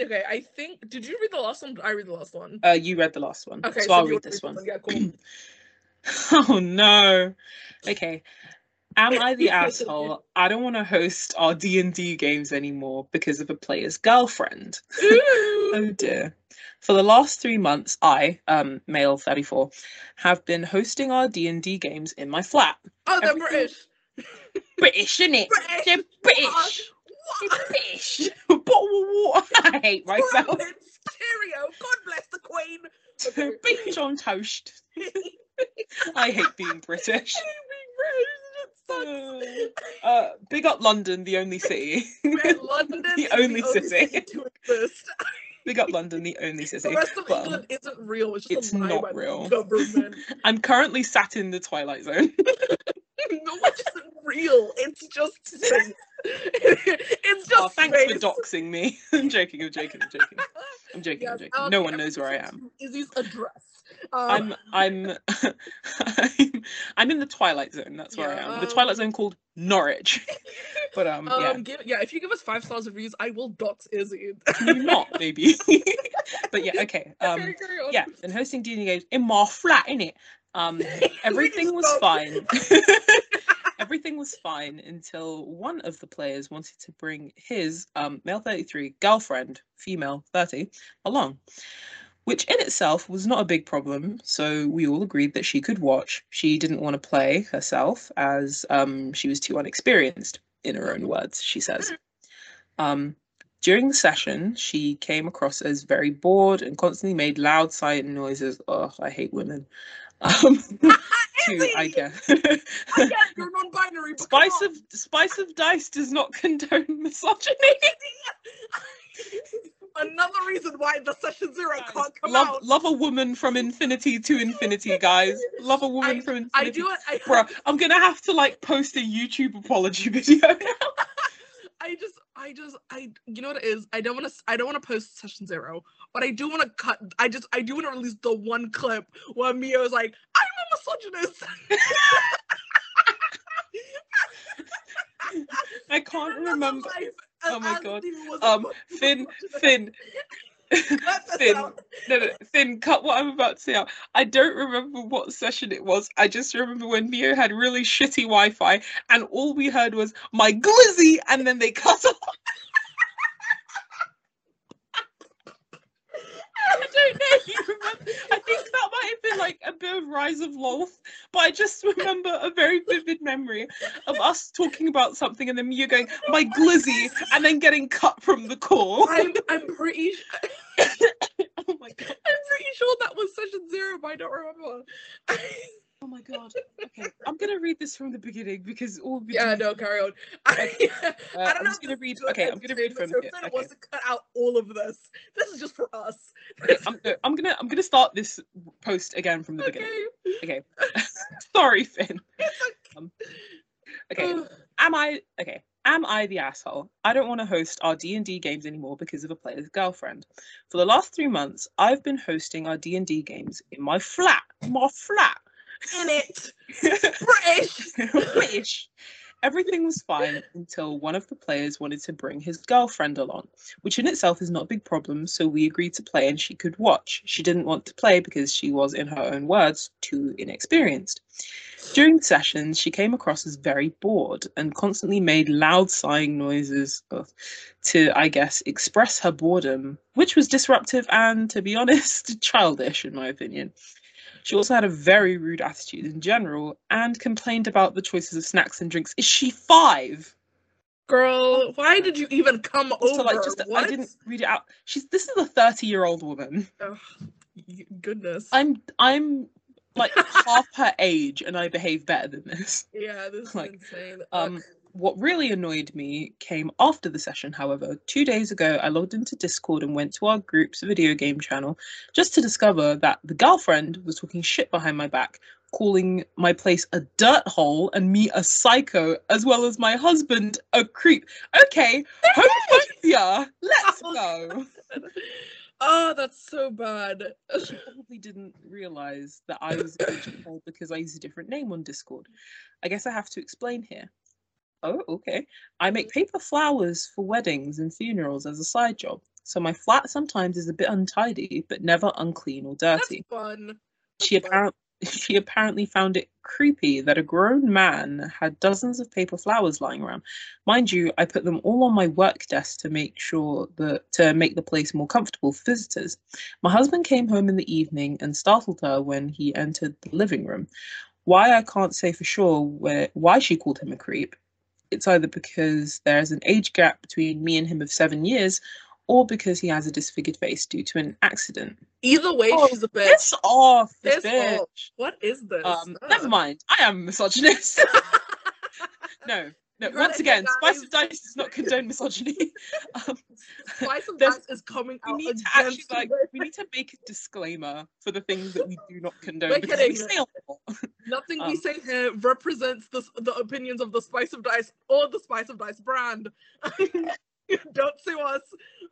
Okay. I think. Did you read the last one? I read the last one? Uh, you read the last one, Okay. so, I'll read this one. Yeah. Cool. oh no. Okay. Am I the asshole? I don't want to host our D and D games anymore because of a player's girlfriend. Oh dear. For the last three months, I, um, male 34, have been hosting our D&D games in my flat. Oh, they're everything- British. British, innit? British. They're British. What? They're British. Bottle of water. I hate myself. Crumpets, Cheerio. God bless the Queen. Beans on toast. I hate being British. Uh, big up London, the only city. London The is only city. to exist. big up London, the only city. The rest of England isn't real. It's just it's not real. government. I'm currently sat in the Twilight Zone. no, it isn't real. It's just it's just Oh, thanks space. for doxing me. I'm joking, I'm joking, I'm joking. I'm joking, I'm Yes, joking. No one knows where I am. Izzi's address. Um, I'm I'm I'm in the Twilight Zone, that's where I Yeah, am. The um, Twilight Zone called Norwich. But um, um, yeah. give, yeah, if you give us five stars of reviews, I will dox Izzi. Not, baby? but yeah, okay. Um Okay, yeah, and hosting D&D games in my flat, innit? Um everything was fine. Everything was fine until one of the players wanted to bring his um, male 33 girlfriend, female 30, along, which in itself was not a big problem. So we all agreed that she could watch. She didn't want to play herself as um, she was too unexperienced, in her own words, she says. Um, during the session, she came across as very bored and constantly made loud sighing noises. Oh, I hate women. Um, to, I guess. I you're non-binary. Spice of Spice of Dice does not condone misogyny. Another reason why the session zero Guys, can't come love, out. love a woman from infinity to infinity, guys. Love a woman from infinity. I do it. I, Bruh, I'm gonna have to like post a YouTube apology video now. I just, I just, I, you know what it is? I don't want to, I don't want to post session zero, but I do want to cut. I just, I do want to release the one clip where Mia was like, "I'm a misogynist." I can't remember. life, Oh my God. Mia was a Um, fucking Finn, misogynist. Finn, Cut Finn, no, no, Finn, cut what I'm about to say out. I don't remember what session it was. I just remember when Mio had really shitty Wi-Fi, and all we heard was my glizzy, and then they cut off. Don't know if you remember. I think that might have been like a bit of Rise of Lolth, but I just remember a very vivid memory of us talking about something and then you going, my glizzy, and then getting cut from the call. I'm, I'm pretty, oh my god. I'm pretty sure that was session zero, but I don't remember. Oh my god. Okay, I'm gonna read this from the beginning because all we yeah, no, carry on. I, Uh, I don't I'm know gonna read. Okay, I'm gonna read from here. Okay. wants to cut out all of this. This is just for us. okay, I'm, no, I'm gonna I'm gonna start this post again from the beginning. Okay. Sorry, Finn. It's Um, Okay, okay. am I okay? Am I the asshole? I don't want to host our D and D games anymore because of a player's girlfriend. For the last three months, I've been hosting our D and D games in my flat. My flat. In it. British. British. Everything was fine until one of the players wanted to bring his girlfriend along, which in itself is not a big problem, so we agreed to play and she could watch. She didn't want to play because she was, in her own words, too inexperienced. During the sessions, she came across as very bored and constantly made loud sighing noises to, I guess, express her boredom, which was disruptive and, to be honest, childish, in my opinion. She also had a very rude attitude in general and complained about the choices of snacks and drinks. Is she five? Girl, why did you even come over? like, just what? I didn't read it out. She's this is a thirty-year-old woman. Y- goodness. I'm I'm like half her age, and I behave better than this. yeah, this is like, insane. Um. What really annoyed me came after the session, however. Two days ago, I logged into Discord and went to our group's video game channel just to discover that the girlfriend was talking shit behind my back, calling my place a dirt hole and me a psycho, as well as my husband a creep. Okay, homophobia, let's go. oh, that's so bad. She probably didn't realize that I was eligible because I use a different name on Discord. I guess I have to explain here. Oh, okay. I make paper flowers for weddings and funerals as a side job. So my flat sometimes is a bit untidy, but never unclean or dirty. That's fun. She fun. apparently she apparently found it creepy that a grown man had dozens of paper flowers lying around. Mind you, I put them all on my work desk to make sure that to make the place more comfortable for visitors. My husband came home in the evening and startled her when he entered the living room. Why I can't say for sure where why she called him a creep. It's either because there is an age gap between me and him of seven years, or because he has a disfigured face due to an accident. Either way, Oh, she's a bitch. Piss off, this bitch. off. What is this? Um, never mind. I am a misogynist. no, no. You Once again, Spice of. Dice does not condone misogyny. um, Spice of Dice is coming out. we need to actually like we need to make a disclaimer for the things that we do not condone We're because we say a lot. Nothing we um, say here represents the, the opinions of the Spice of Dice or the Spice of Dice brand. Don't sue us.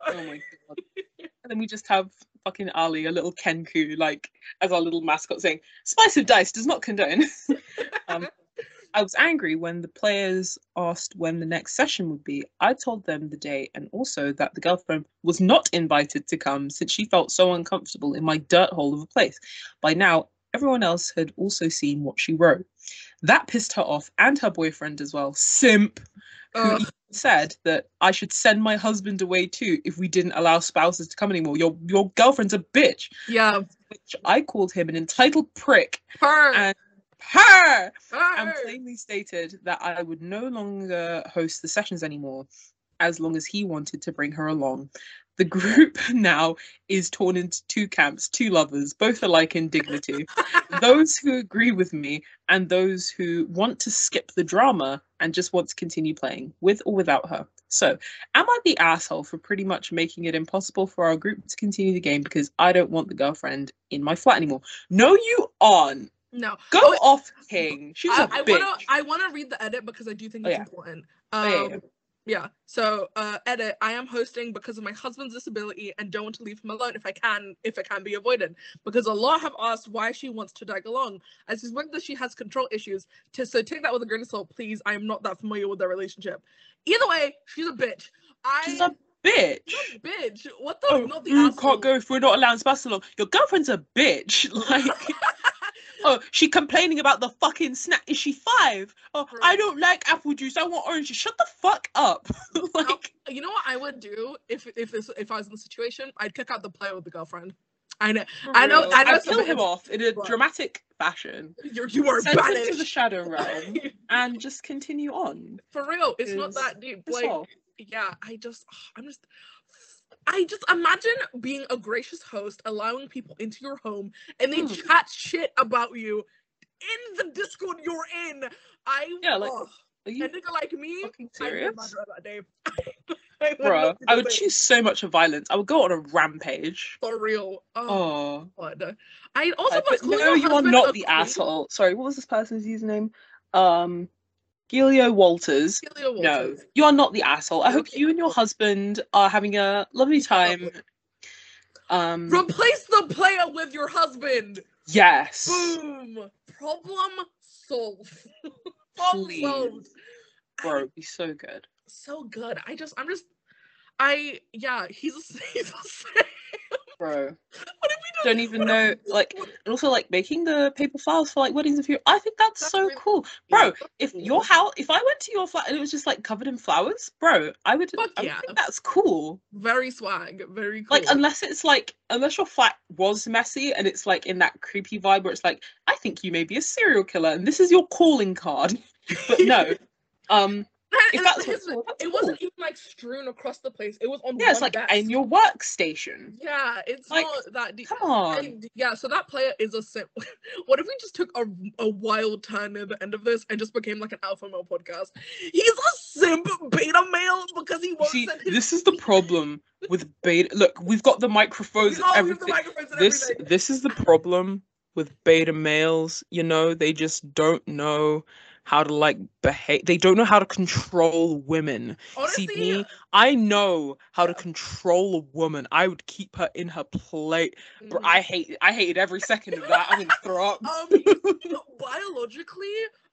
Oh my god. And then we just have fucking Ali, a little Kenku, like as our little mascot saying, Spice of Dice does not condone. um, I was angry when the players asked when the next session would be. I told them the day and also that the girlfriend was not invited to come since she felt so uncomfortable in my dirt hole of a place. By now, everyone else had also seen what she wrote. That pissed her off and her boyfriend as well. Simp, who said that I should send my husband away too if we didn't allow spouses to come anymore. Your your girlfriend's a bitch. yeah, Which I called him an entitled prick her, and her her. and plainly stated that I would no longer host the sessions anymore as long as he wanted to bring her along. The group now is torn into two camps, two lovers, both alike in dignity. those who agree with me and those who want to skip the drama and just want to continue playing with or without her. So, am I the asshole for pretty much making it impossible for our group to continue the game because I don't want the girlfriend in my flat anymore? No, you aren't. No. Go Oh, off, King. She's I, a I bitch. wanna I wanna read the edit because I do think Oh, it's yeah. important. Oh, Um, yeah, yeah. yeah. So uh edit, I am hosting because of my husband's disability and don't want to leave him alone if I can if it can be avoided. Because a lot have asked why she wants to tag along. I suspect that she has control issues. To so take that with a grain of salt, please. I am not that familiar with their relationship. Either way, she's a bitch. I She's a bitch. she's a bitch. What the Oh, not the you asshole. can't go if we're not allowing spouse along. Your girlfriend's a bitch. Like, oh, she complaining about the fucking snack. Is she five? Oh, I don't like apple juice. I want orange. juice. Shut the fuck up. like, You know what I would do if if this if I was in the situation? I'd kick out the player with the girlfriend. I know I know- I know I'd some kill him off in a Right. dramatic fashion. you're you are Send him to the shadow realm and just continue on. For real, it's not that deep. Like, yeah, I just, I'm just, I just imagine being a gracious host, allowing people into your home, and they Hmm. chat shit about you in the Discord you're in. I, Yeah, like. Are you a nigga like me, I serious? murder that day. I would Bruh, I would choose so much of violence. I would go on a rampage. for real. Oh, Oh. God. I also Uh, but no, you are not the queen. asshole. Sorry, what was this person's username? Um, Gilio Walters. Celia No, you are not the asshole. I hope you and your husband are having a lovely time. Um, Replace the player with your husband. yes. Boom. Problem solved. Please. solved. Bro, be so good. So good. I just, I'm just, I, yeah, he's a, he's a. Bro. What if we just, Don't even know, like, and also like making the paper flowers for like weddings of you. I think that's, That's so really- cool. Bro, if your house if I went to your flat and it was just like covered in flowers, bro, I would, Fuck I would yeah. think that's cool. very swag, very cool. Like unless it's like unless your flat was messy and it's like in that creepy vibe where it's like, I think you may be a serial killer and this is your calling card. but no. Um And- if and that's here's what's the- cool, that's it wasn't even like strewn across the place. It was on yeah, it's like desk. in your workstation. Yeah, it's Like, not that deep. Come on. And yeah, so that player is a simp. what if we just took a, a wild turn near the end of this and just became like an alpha male podcast? He's a simp beta male because he won't See, this is the problem with beta. Look, we've got the microphones Oh, and we the everything. microphones This everything. this is the problem with beta males. You know, they just don't know how to like behave. They don't know how to control women. Honestly, See me, I know how to control a woman. I would keep her in her plate. Bro, mhm. I hate. I hated every second of that. I'm gonna throw up. um biologically,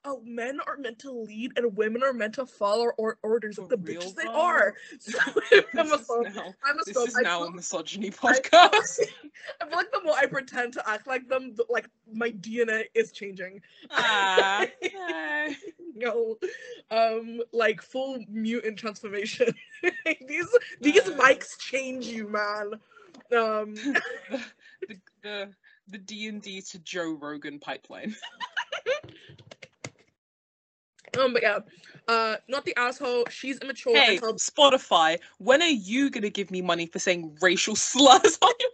uh, men are meant to lead and women are meant to follow or orders of For the bitches they are. So I'm a sub. now, I'm a this sub. is I now feel- a misogyny podcast. I feel like the more I pretend to act like them, the, like my DNA is changing. Ah, no. no, um, like full mutant transformation. these these mics change you, man. Um, the the the the D and D to Joe Rogan pipeline. um, but yeah, uh, not the asshole. She's immature. Hey, until- Spotify, when are you gonna give me money for saying racial slurs on your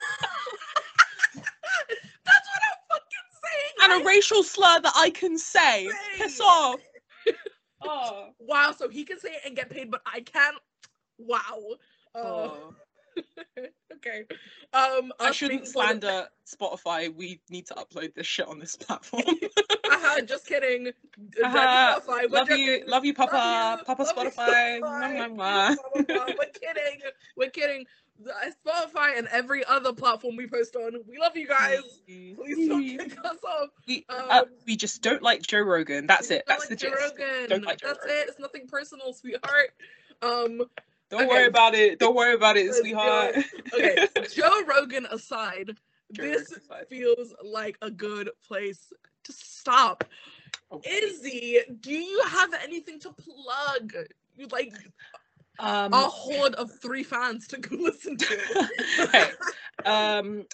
That's what I'm fucking saying. and a racial slur that I can say? Piss off. Oh. wow, so he can say it and get paid, but I can't. Wow. Uh, oh. okay. Um, I shouldn't being part of- slander Spotify. We need to upload this shit on this platform. Haha, just kidding. Haha, Spotify, love you, love you, Papa, Love you, Papa love you, Spotify. Spotify. Blah, blah. We're kidding. We're kidding. Spotify and every other platform we post on. We love you guys. Please don't kick us off. We, uh, Um, we just don't like Joe Rogan. That's it. That's like the Joe gist. Rogan. Don't like Joe That's Rogan. it. It's nothing personal, sweetheart. Um, Don't Okay. worry about it. Don't worry about it, sweetheart. okay, Joe Rogan aside, this Society. feels like a good place to stop. Okay. Izzi, do you have anything to plug? You like Um, a horde of three fans to go listen to. okay. Um,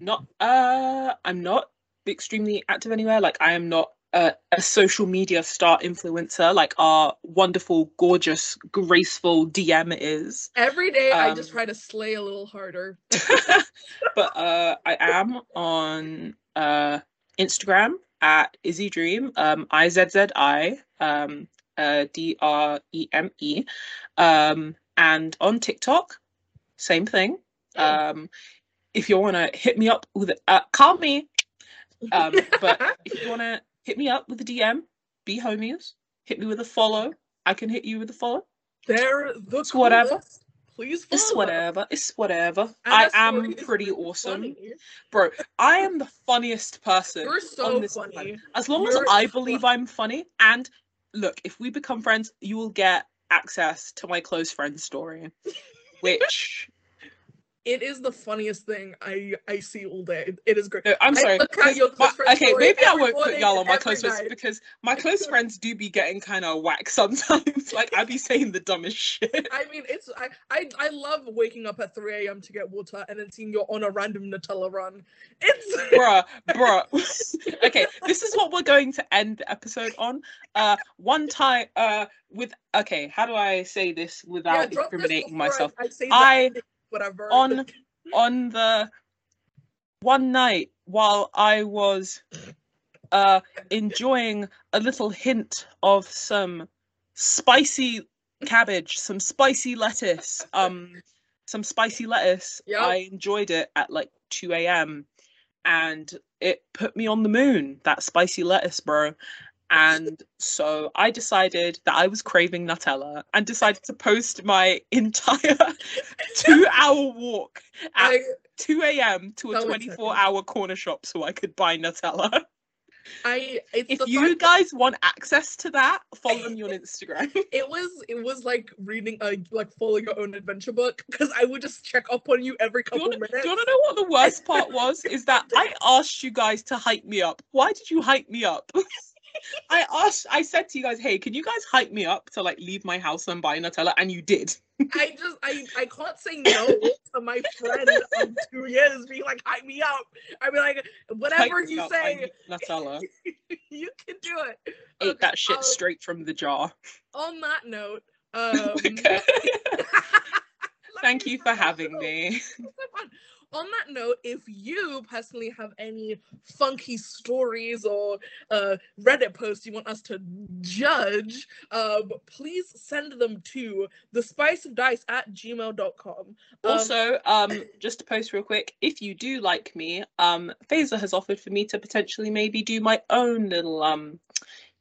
not. Uh, I'm not extremely active anywhere. Like I am not a, a social media star influencer like our wonderful, gorgeous, graceful DM is. Every day I just Um, try to slay a little harder. but uh, I am on uh, Instagram at Izzi Dream, um, I Z Z I, um, uh, D R E M E, um, and on TikTok, same thing. Um, if you want to hit me up with uh, call me, um, but if you want to hit me up with a DM, be homies. Hit me with a follow. I can hit you with a follow. They're the It's whatever. Please follow. It's whatever. It's whatever. I am pretty awesome. funny. Bro, I am the funniest person. You're so on this funny. planet. As long as You're I so believe funny. I'm funny, and look, if we become friends, you will get access to my close friend story, which It is the funniest thing I I see all day. It is great. no, I'm sorry. look at 'cause your my- okay, maybe I won't put y'all on my close friends because my close friends do be getting kind of whack sometimes. like I be saying the dumbest shit. I mean, it's I, I I love waking up at 3 a.m. to get water and then seeing you're on a random Nutella run. It's bruh, bruh. okay, this is what we're going to end the episode on. Uh, one time, uh, with okay, how do I say this without this incriminating before myself? I, I say I- that, whatever. on on the one night while I was uh enjoying a little hint of some spicy cabbage, some spicy lettuce, um some spicy lettuce. Yep. I enjoyed it at like 2 a.m. and it put me on the moon, that spicy lettuce, bro. And so I decided that I was craving Nutella and decided to post my entire two hour walk at I 2 a.m. to a 24 hour corner shop so I could buy Nutella. I it's If you guys want access to that, follow me on Instagram. it was it was like reading a like following your own adventure book because I would just check up on you every Do you, couple wanna, do you wanna know what the worst part was? Is that I asked you guys to hype me up. Why did you hype me up? I asked, I said to you guys, hey, can you guys hype me up to like leave my house and buy Nutella? And you did. I just I I can't say no to my friend of two years being like hype me up. I'd be like whatever Hype you up, say, Nutella. you can do it. Ate Okay, that shit um, straight from the jar. On that note, um, Thank you for having me. So. On that note, if you personally have any funky stories or uh, Reddit posts you want us to judge, um, please send them to the spice of dice at gmail.com. Um, Also, um, just to post real quick, if you do like me, um, Faisa has offered for me to potentially maybe do my own little um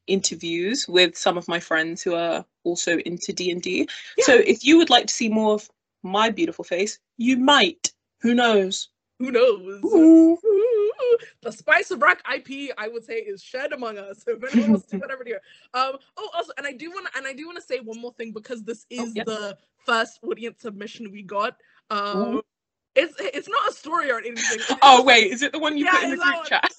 interviews with some of my friends who are also into D and D. So if you would like to see more of my beautiful face, you might. Who knows? who knows? Ooh. Ooh, the spice of rock IP, I would say, is shared among us. So if anyone wants to do whatever. Um. Oh, also, and I do want to, and I do want to say one more thing because this is yeah. the first audience submission we got. Um. Ooh. It's it's not a story or anything. It's Oh wait, is it the one you put in the group chat?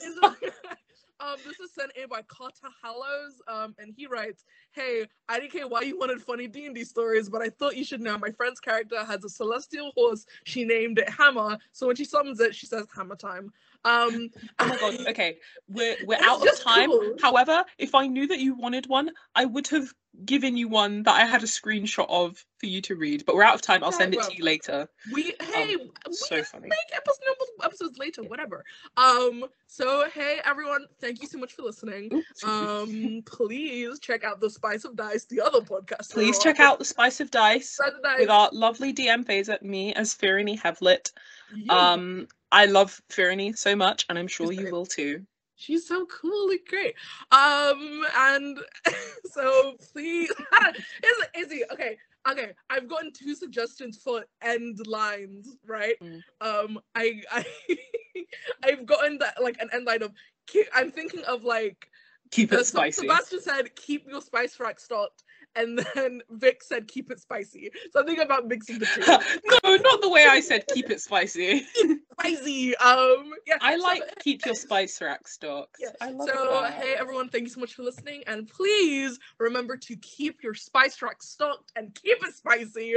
Um, this is sent in by Carter Hallows, um, and he writes, "Hey, I didn't care why you wanted funny D and D stories, but I thought you should know my friend's character has a celestial horse. She named it Hammer, so when she summons it, she says Hammer time. Um, Oh my god. Okay, we're we're out of time. cool. However, if I knew that you wanted one, I would have given you one that I had a screenshot of for you to read. But we're out of time. I'll send it well, to you later. we hey, we Um, so funny. make episodes episodes later, whatever. Um, so hey everyone, thank you so much for listening. Um, please check out the Spice of Dice, the other podcast. Please check out the Spice of Dice Spice of Dice. with our lovely DM phase at me as Firini Havlet. Yeah. Um, I love Firini so much, and I'm sure you will too. She's so coolly great. Um, and so please, Izzi, Izzi, okay, okay. I've gotten two suggestions for end lines, right? Mm. Um, I, I, I've gotten that like an end line of. keep- I'm thinking of like Keep it spicy. Sebastian said, "Keep your spice rack stocked," and then Vic said keep it spicy. Something about mixing the two. no, not the way I said keep it spicy. spicy. Um, yeah. I so- like keep your spice rack stocked. Yeah. I love so that. hey everyone, thank you so much for listening, and please remember to keep your spice rack stocked and keep it spicy.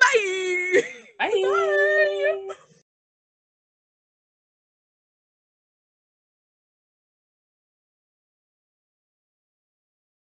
Bye. Bye. Bye.